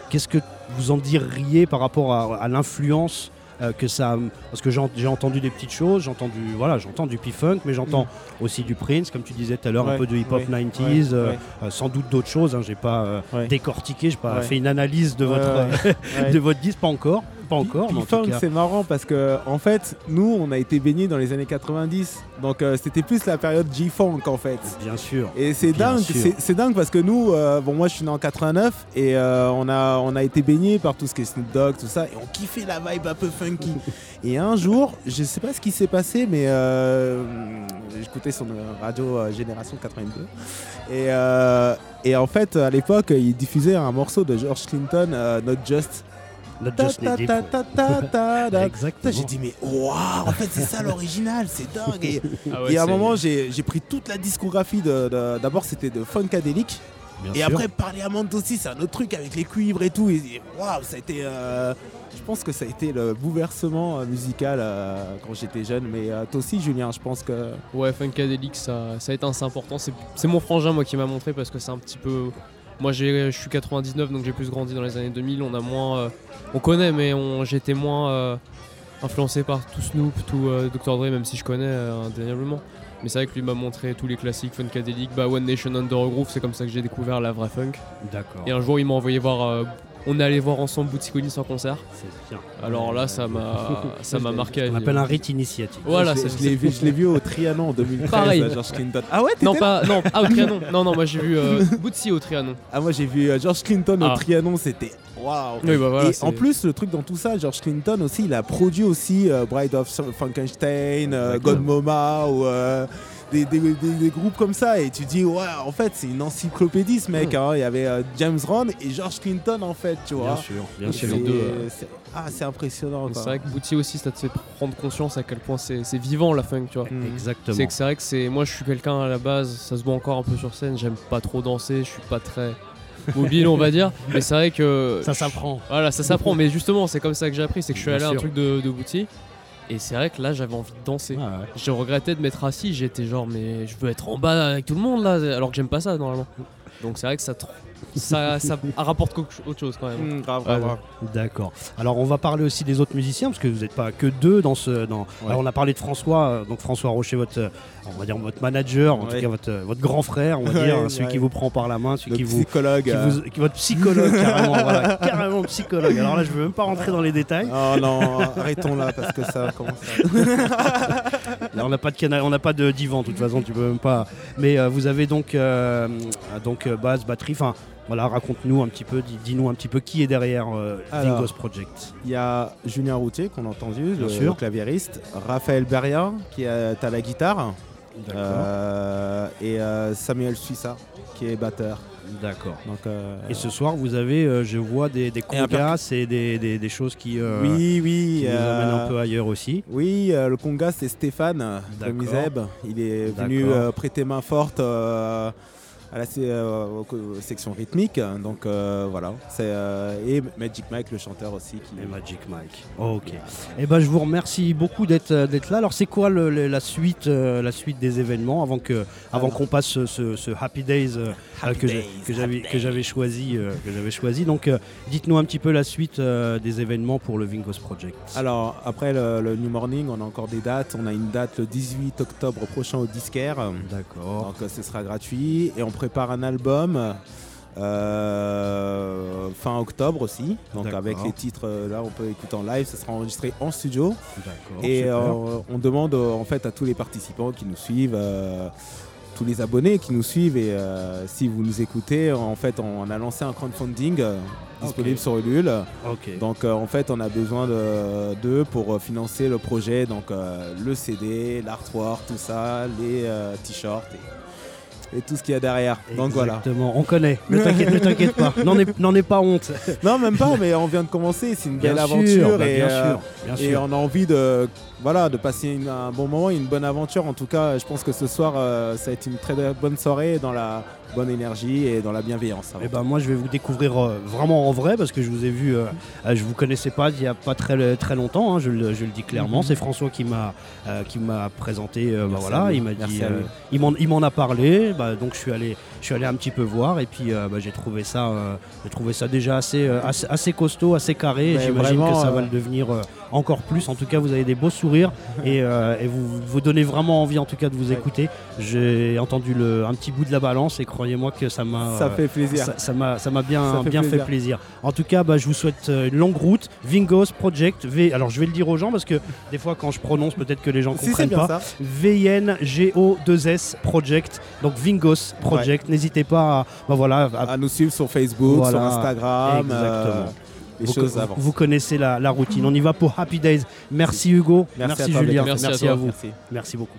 qu'est-ce que vous en diriez par rapport à, à l'influence euh, que ça a- parce que j'ai ent- j'ai entendu des petites choses j'ai entendu voilà j'entends du P-Funk mais j'entends aussi du Prince comme tu disais tout à l'heure un peu de hip-hop ouais, 90s euh, ouais. euh, sans doute d'autres choses hein, j'ai pas euh, décortiqué j'ai pas fait une analyse de votre <laughs> de votre disque pas encore pas encore mais en tout P-Funk, cas- c'est marrant parce que en fait, nous, on a été baignés dans les années 90, donc euh, c'était plus la période G-Funk en fait. Bien sûr. Et c'est dingue, c'est- dingue parce que nous, euh, bon, moi, je suis né en 89 et euh, on a on a été baignés par tout ce qui est Snoop Dogg, tout ça, et on kiffait la vibe un peu funky. <laughs> et un jour, je sais pas ce qui s'est passé, mais euh, j'écoutais son radio euh, Génération 82 et euh, et en fait, à l'époque, il diffusait un morceau de George Clinton, euh, Not Just. Not Just <laughs> Needed. Exactement. J'ai dit, mais waouh, en fait, c'est ça l'original, c'est dingue. Et, <laughs> Ah ouais, et à un moment, j'ai j'ai pris toute la discographie de. de- D'abord, c'était de Funkadelic. Bien et sûr. après, Parliament aussi, c'est un autre truc avec les cuivres et tout. Et et waouh, ça a été. euh, je pense que ça a été le bouleversement euh, musical euh, quand j'étais jeune. Mais euh, toi aussi, Julien, je pense que. Ouais, Funkadelic, ça, ça a été assez important. C'est c'est mon frangin, moi, qui m'a montré parce que c'est un petit peu. Moi, j'ai- je suis 99, donc j'ai plus grandi dans les années 2000. On a moins. euh, on connaît, mais j'étais moins euh, influencé par tout Snoop, tout euh, Dr. Dre, même si je connais euh, indéniablement. Mais c'est vrai que lui m'a montré tous les classiques Funkadelic, bah, One Nation Under Groove, c'est comme ça que j'ai découvert la vraie funk. D'accord. Et un jour, il m'a envoyé voir. On est allé voir ensemble Bootsy Collins en concert. C'est bien. Alors là, ça m'a, <laughs> ça m'a marqué. On appelle un rite initiatique. Voilà, je l'ai- c'est- je l'ai vu, je l'ai vu au Trianon en 2013, Pareil. à George Clinton. Ah ouais, Non, pas. Non, ah, au Trianon. Non, non, moi j'ai vu euh, <laughs> Bootsy au Trianon. Ah moi j'ai vu euh, George Clinton Ah. au Trianon, c'était waouh. Oui, bah voilà, et en plus le truc dans tout ça, George Clinton aussi, il a produit aussi euh, Bride of Frankenstein, euh. God Mama ou euh, des, des- des- des groupes comme ça et tu dis ouais en fait c'est une encyclopédie ce mec. hein. Il y avait euh, James Ron et George Clinton en fait tu vois. Bien sûr, bien sûr. c'est- Les deux, euh. c'est- Ah c'est impressionnant. C'est vrai que Bootsy aussi, ça te fait prendre conscience à quel point c'est c'est vivant la funk, tu vois. Mm. Exactement. C'est que c'est vrai que c'est. Moi, je suis quelqu'un à la base, ça se voit encore un peu sur scène. J'aime pas trop danser, je suis pas très mobile, on va dire. <laughs> Mais c'est vrai que. Ça s'apprend. Voilà, ça s'apprend. Mais justement, c'est comme ça que j'ai appris. C'est que je suis allé à un truc de, de Bootsy. Et c'est vrai que là, j'avais envie de danser. Ah ouais. Je regrettais de m'être assis. J'étais genre, mais je veux être en bas avec tout le monde là. Alors que j'aime pas ça normalement. Donc c'est vrai que ça, tr- ça, ça rapporte autre chose quand même. Mm, grave, grave, grave. D'accord. Alors on va parler aussi des autres musiciens parce que vous n'êtes pas que deux dans ce. Dans... Alors, on a parlé de François, euh, donc François Rocher, votre, euh, on va dire votre manager, en Ouais. tout cas votre, euh, votre grand frère, on va <laughs> Ouais, dire, hein, celui ouais. qui vous prend par la main, celui Le qui vous psychologue, qui euh. vous- qui- votre psychologue carrément, voilà, carrément <laughs> psychologue. Alors là, je veux même pas rentrer dans les détails. Oh non, arrêtons là parce que ça commence à... <laughs> Là, on n'a pas de canal, on n'a pas de divan de toute façon, tu peux même pas. Mais euh, vous avez donc euh, donc euh, basse, batterie, enfin voilà, raconte-nous un petit peu, dis- dis-nous un petit peu qui est derrière euh, Alors, Vingos Project. Il y a Julien Routier qu'on a entendu, Bien le, sûr. le claviériste, Raphaël Berrien qui est à la guitare, D'accord. et Samuel Suissa qui est batteur. D'accord. Donc, euh, Et ce soir, vous avez, euh, je vois, des, congas et des, des- des choses qui, euh, oui, oui, qui nous amènent un peu ailleurs aussi. Oui, le conga c'est Stéphane de. Miseb. Il est venu prêter main forte à la euh, section rythmique. Donc euh, voilà, c'est euh, et Magic Mike, le chanteur aussi. Qui... Et Magic Mike. Ok. Eh ben, je vous remercie beaucoup d'être euh, d'être là. Alors, c'est quoi le- le- la suite la suite des événements avant que avant qu'on passe ce, ce- ce Happy Days Happy que j'avais que j'avais choisi que j'avais choisi. Donc, dites-nous un petit peu la suite des événements pour le Vingos Project. Alors après le, le New Morning, on a encore des dates. On a une date le 18 octobre prochain au Disquaire. D'accord. Donc ce sera gratuit et on prépare un album. euh, fin octobre aussi, donc avec les titres euh, là on peut écouter en live, ça sera enregistré en studio. Et euh, on demande euh, en fait à tous les participants qui nous suivent, tous les abonnés qui nous suivent et si vous nous écoutez, en fait on a lancé un crowdfunding disponible sur Ulule. Ok. Donc en fait on a besoin de- d'eux pour financer le projet, donc le CD, l'artwork, tout ça, les t-shirts et, et tout ce qu'il y a derrière. Donc voilà. Exactement, on connaît. Ne t'inquiète, ne t'inquiète pas. <laughs> N'en aie pas honte. Non, même pas, mais on vient de commencer, c'est une Bien belle sûr, aventure bah, et, bien euh, sûr, bien et sûr. on a envie de, voilà, de passer une- un bon moment, une bonne aventure. En tout cas, je pense que ce soir, euh, ça va être une très bonne soirée dans la bonne énergie et dans la bienveillance. Eh ben moi je vais vous découvrir euh, vraiment en vrai parce que je vous ai vu, euh, euh, je vous connaissais pas il y a pas très très longtemps, hein, je, le, je le dis clairement. Mhm. C'est François qui m'a euh, qui m'a présenté, bah, voilà, il m'a dit, il m'en a parlé, bah, donc je suis allé je suis allé un petit peu voir et puis bah, j'ai trouvé ça j'ai trouvé ça déjà assez, assez assez costaud, assez carré. et J'imagine que ça va le devenir encore plus. En tout cas, vous avez des beaux sourires et, euh, et vous vous donnez vraiment envie en tout cas de vous écouter. J'ai entendu le, un petit bout de la balance et croyez-moi que ça m'a Ça fait plaisir. ça- m'a ça m'a bien, fait bien fait plaisir. plaisir. En tout cas, bah, je vous souhaite euh, une longue route. Vingos Project. V... Alors, je vais le dire aux gens parce que des fois, quand je prononce, peut-être que les gens Si, comprennent pas. ça. V-I-N-G-O-2-S Project. Donc, Vingos Project. N'hésitez pas à, bah, voilà, À nous suivre sur Facebook, Voilà. sur Instagram. Exactement. euh, les vous, choses vous- avancent. vous connaissez la, la routine. On y va pour Happy Days. Merci Hugo. Merci Julien. Merci, Merci à vous. Merci beaucoup.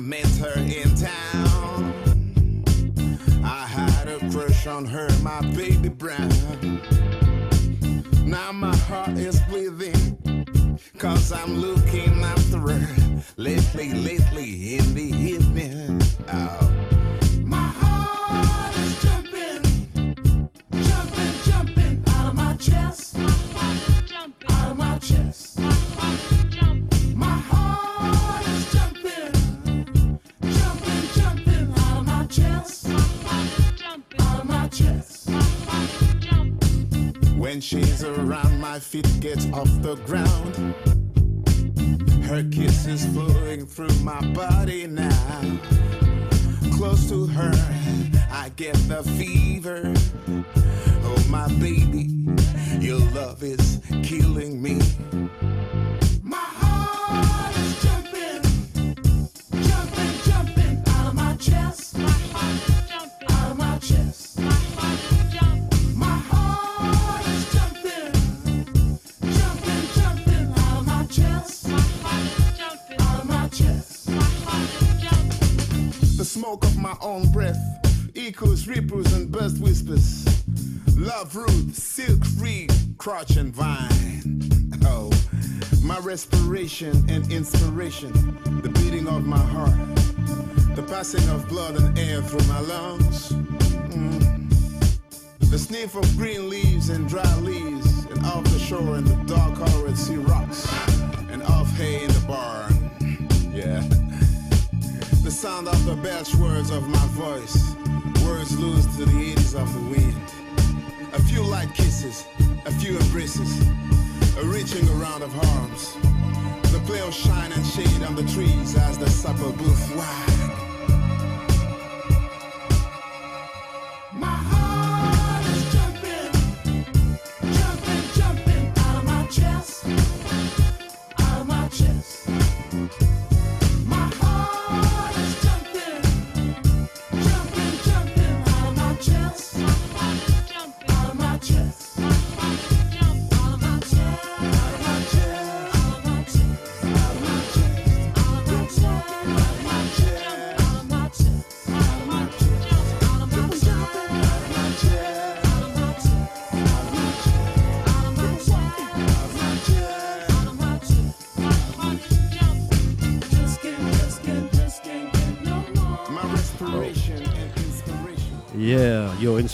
Met her in town, I had a crush on her,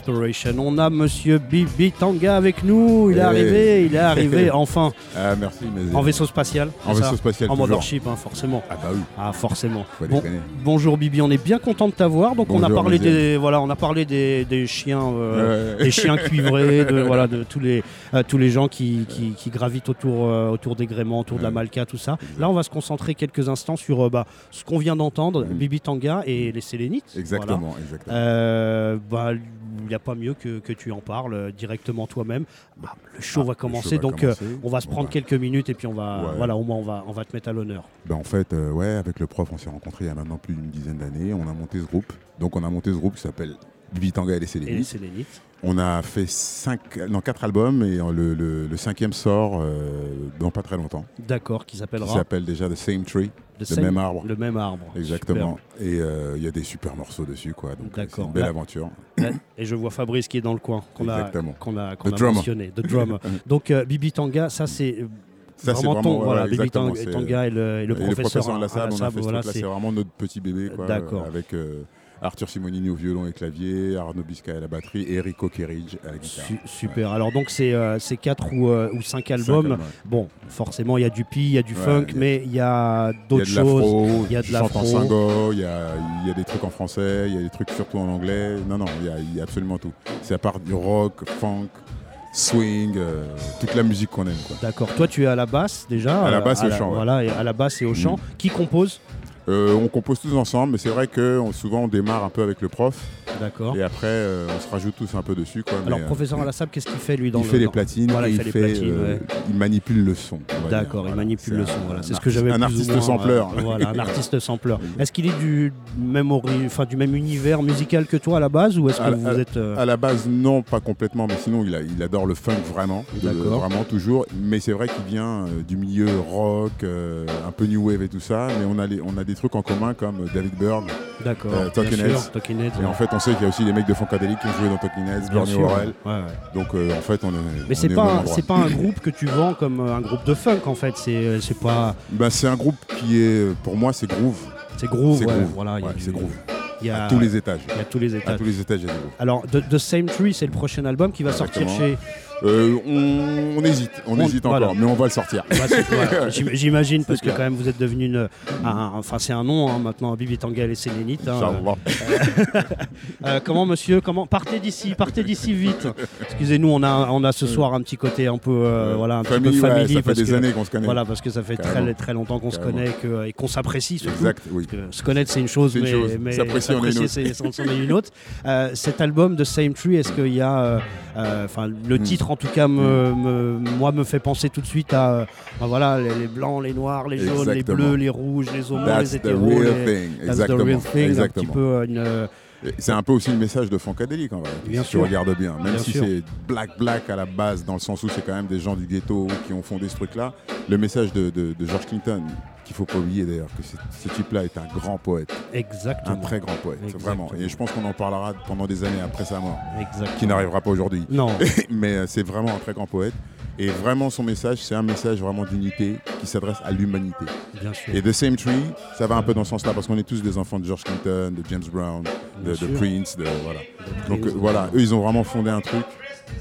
On a Monsieur Bibi Tanga avec nous. Il est Eh. arrivé, il est arrivé <laughs> enfin. Ah, merci, mais- En vaisseau spatial. En vaisseau spatial, En toujours. mothership, hein, forcément. Ah bah oui. Ah forcément. Bon- bonjour Bibi, on est bien content de t'avoir. Donc on a parlé des voilà, on a parlé des, des chiens, euh, Ouais. des chiens cuivrés, de <laughs> voilà, de tous les euh, tous les gens qui, qui, qui gravitent autour euh, autour des gréements, autour de la Malka, tout ça. Là, on va se concentrer quelques instants sur bah, ce qu'on vient d'entendre, Bibi Tanga et les Sélénites. Exactement, Voilà. exactement. Bah, il n'y a pas mieux que, que tu en parles euh, directement toi-même. Bah, le show Ah, va commencer, show va donc commencer. euh, on va se prendre va- quelques minutes et puis on va, Ouais. voilà, au moins on va, on va te mettre à l'honneur. Ben, en fait, euh, ouais, avec le prof, on s'est rencontrés il y a maintenant plus d'une dizaine d'années. On a monté ce groupe. Donc, on a monté ce groupe qui s'appelle Bibi Tanga et les Et les Sélénites. On a fait cinq, non, quatre albums et euh, le, le- le cinquième sort euh, dans pas très longtemps. D'accord, qui Qui s'appellera s'appelle déjà The Same Tree, The le Same- même arbre. le même arbre. Exactement. Et euh, il y a des super morceaux dessus, quoi. Donc, c'est une belle Là- aventure. là- Et je vois Fabrice qui est dans le coin, qu'on a, qu'on a, The a mentionné. The drummer. <laughs> Donc euh, Bibi Tanga, ça c'est Ça, c'est vraiment, ton, voilà, Bibi Tanga, et le, et le professeur, la salle, on a Alassab, fait voilà, truc-là, c'est- vraiment notre petit bébé, quoi. D'accord. Avec euh, Arthur Simonini au violon et clavier, Arnaud Biscay à la batterie et Rico Kerridge à la guitare. Su- super. Alors donc c'est euh, c'est quatre ou, euh, ou cinq albums. Bon, forcément il y a du pi, il y a du Ouais, funk, il y a- mais il y a d'autres choses. Il y a de l'afro. il y a, il y a des trucs en français, il y a des trucs surtout en anglais. Non, non, il y a, il y a absolument tout. C'est à part du rock, funk, swing, euh, toute la musique qu'on aime. D'accord. Toi, tu es à la basse déjà. À la basse et au chant. Voilà, à la basse et au chant. Mm. Qui compose? Euh, on compose tous ensemble, mais c'est vrai que on- souvent on démarre un peu avec le prof. D'accord. Et après, euh, on se rajoute tous un peu dessus. Quoi, Alors, mais, euh, professeur Alassab, qu'est-ce qu'il fait lui dans il le- fait les platines, Voilà, il fait les fait, platines. ouais. il manipule le son. D'accord, il manipule le son. Voilà, c'est ce que j'avais Un artiste sampleur. <laughs> voilà, un artiste sampleur. Est-ce qu'il est du même ori- enfin du même univers musical que toi à la base ou est-ce que à, vous à- êtes à la base, non, pas complètement, mais sinon, il, a- il adore le funk vraiment, D'accord. vraiment toujours. Mais c'est vrai qu'il vient du milieu rock, euh, un peu new wave et tout ça. Mais on a, les- on a des trucs en commun comme David Byrne, D'accord, euh, Talking bien sûr, Heads. Talking Heads, Et ouais. en fait, on sait qu'il y a aussi des mecs de Funkadelic qui ont joué dans Talking Heads, Bernie sûr, Worrell. ouais, ouais. Donc, euh, en fait, on est. Mais c'est on est au pas même un- endroit. c'est pas un <clears throat> groupe que tu vends comme euh, un groupe de funk en fait. C'est euh, c'est pas Ben, c'est un groupe qui est, pour moi, c'est groove. C'est groove, C'est ouais, groove. voilà, il y a Ouais, du- c'est groove. il y a- À tous les étages. il y a tous les étages. À tous les étages, il y a du groove. Alors The, The Same Tree, c'est le prochain album qui va sortir Exactement. Euh, on, on hésite, on, On- hésite voilà. encore, mais on va le sortir. Bah, voilà, <laughs> J'imagine parce que clair. quand même vous êtes devenu une, un- enfin c'est un nom hein, maintenant, Bibi Tangal et Sélénite. hein. <laughs> Euh, comment monsieur, comment partez d'ici, partez d'ici vite. Excusez-nous, on a, on a ce soir un petit côté un peu, euh, voilà, un petit peu ouais, family ça fait des que- années qu'on se connaît. Voilà, parce que ça fait très Carrément. très longtemps qu'on se connaît que- et qu'on s'apprécie surtout. Exact, oui. Parce que se connaître c'est une chose, une mais, chose. mais S'apprécier, c'est une autre. Euh, cet album de Same Tree, est-ce qu'il y a, euh, euh, enfin le Mm. Titre en tout cas me, me- moi me fait penser tout de suite à, euh, ben voilà, les, les blancs, les noirs, les jaunes, les bleus, les rouges, les homos, That's les the hétéros, real les- thing. That's the Exactement. real thing, un Exactement. petit peu une. Et C'est un peu aussi le message de Funkadelic en vrai. Bien si sûr. tu regardes bien. Même Bien si c'est black black à la base, dans le sens où c'est quand même des gens du ghetto qui ont fondé ce truc-là. Le message de, de- de George Clinton, qu'il faut pas oublier d'ailleurs, que ce, type-là est un grand poète. Exactement. Un très grand poète, Exactement. vraiment. Et je pense qu'on en parlera pendant des années après sa mort. Exactement. Qui n'arrivera pas aujourd'hui. Non. <laughs> Mais euh, c'est vraiment un très grand poète. Et vraiment, son message, c'est un message vraiment d'unité qui s'adresse à l'humanité. Bien sûr. Et The Same Tree, ça va un peu dans ce sens-là, parce qu'on est tous des enfants de George Clinton, de James Brown, de. Prince, de, voilà. Donc euh, voilà, eux, ils ont vraiment fondé un truc.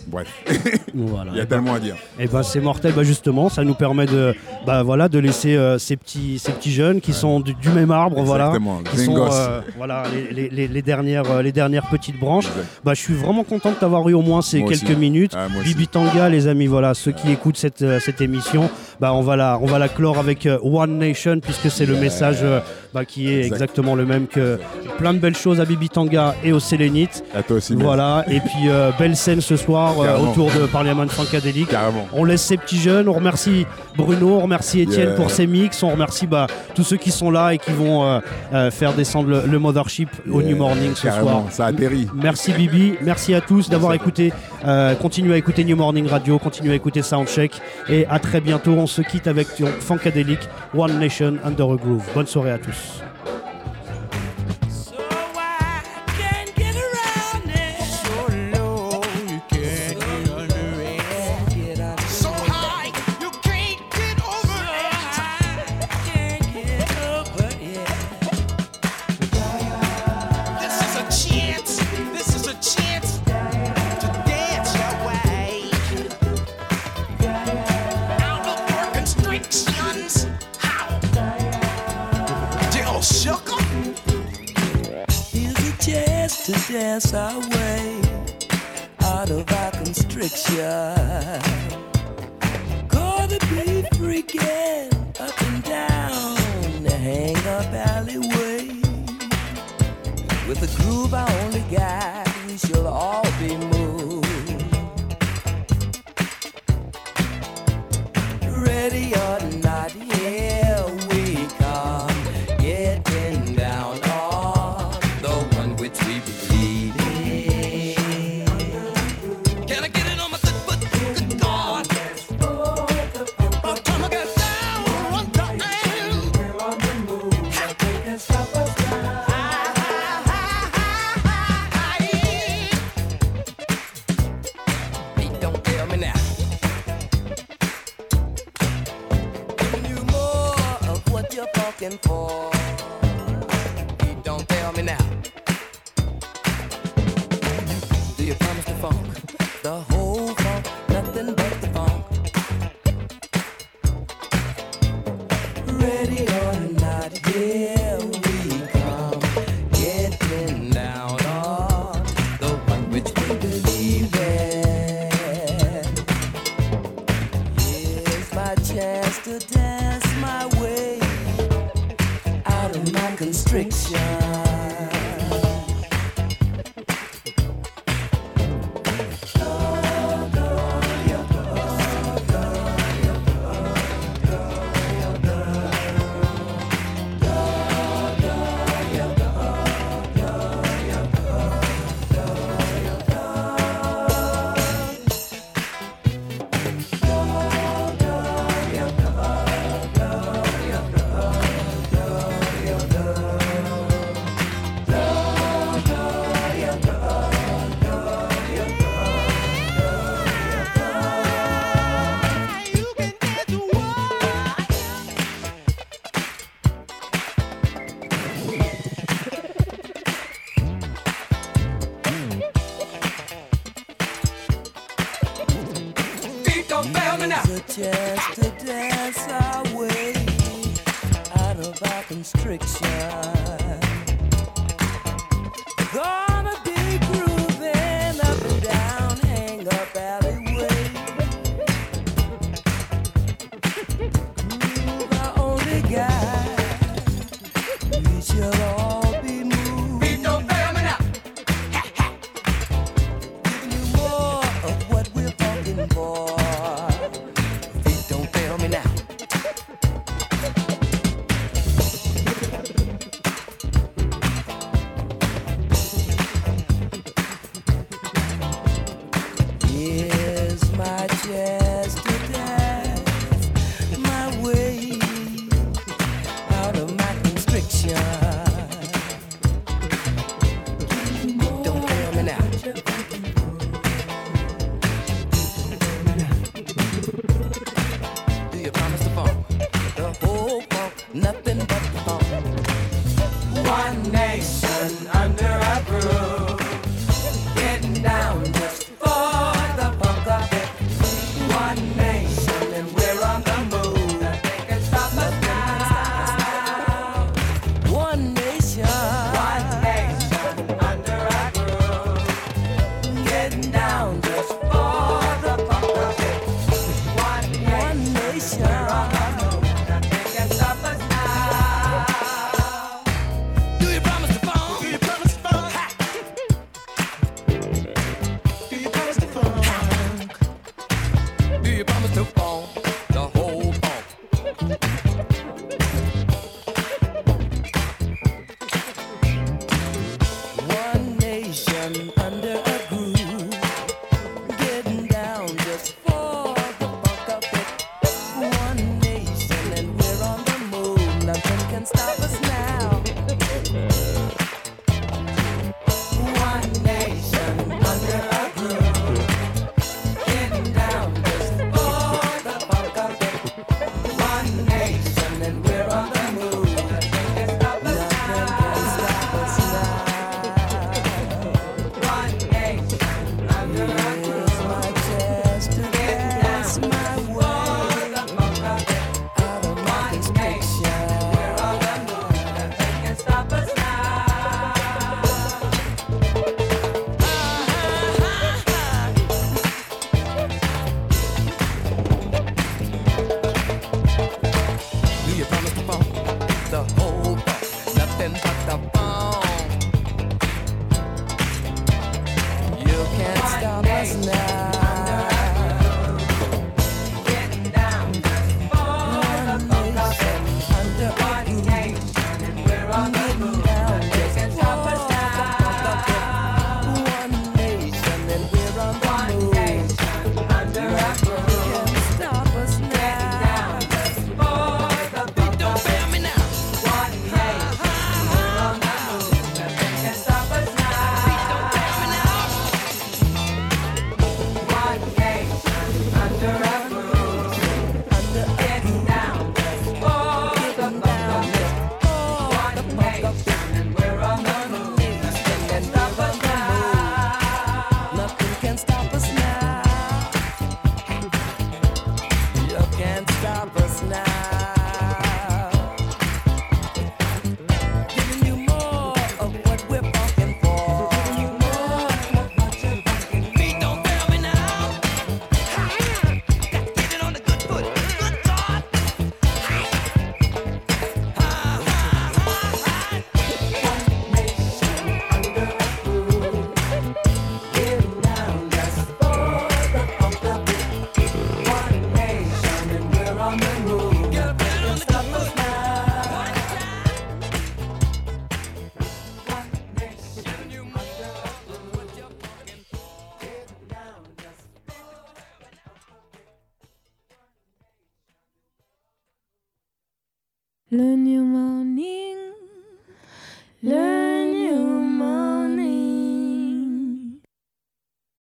Bref, <laughs> Voilà. il y a Eh tellement à dire. Et ben c'est mortel, bah justement, ça nous permet de, bah voilà, de laisser euh, ces petits, ces petits jeunes qui sont du, du même arbre, voilà, Exactement, qui sont Zingos. euh, voilà les, les- les- les dernières, les dernières petites branches. Bah je suis vraiment content de t'avoir eu au moins ces Moi quelques aussi. minutes. Ah. Bibi Tanga, les amis, voilà, ceux qui écoutent cette, euh, cette émission, bah on va la, on va la clore avec euh, One Nation puisque c'est le message euh, bah, qui est Exact. exactement le même que plein de belles choses à Bibi Tanga et au Sélénite. À toi aussi. Voilà, et puis euh, belle scène ce soir euh, autour de Parliament Funkadelic. Carrément. On laisse ces petits jeunes, on remercie Bruno, on remercie Étienne Yeah. pour ses mix, on remercie bah, tous ceux qui sont là et qui vont euh, faire descendre le, le Mothership au New Morning ce carrément, soir. ça atterrit. Merci Bibi, merci à tous d'avoir écouté. Continuez à écouter New Morning Radio, continuez à écouter Soundcheck et à très bientôt. On se quitte avec Funkadelic, One Nation Under a Groove. Bonne soirée à tous. Adiós. Dance our way out of our constriction. Gonna be freaking up and down the hang up alleyway. With a groove I only got, we shall all be moved. Ready or not,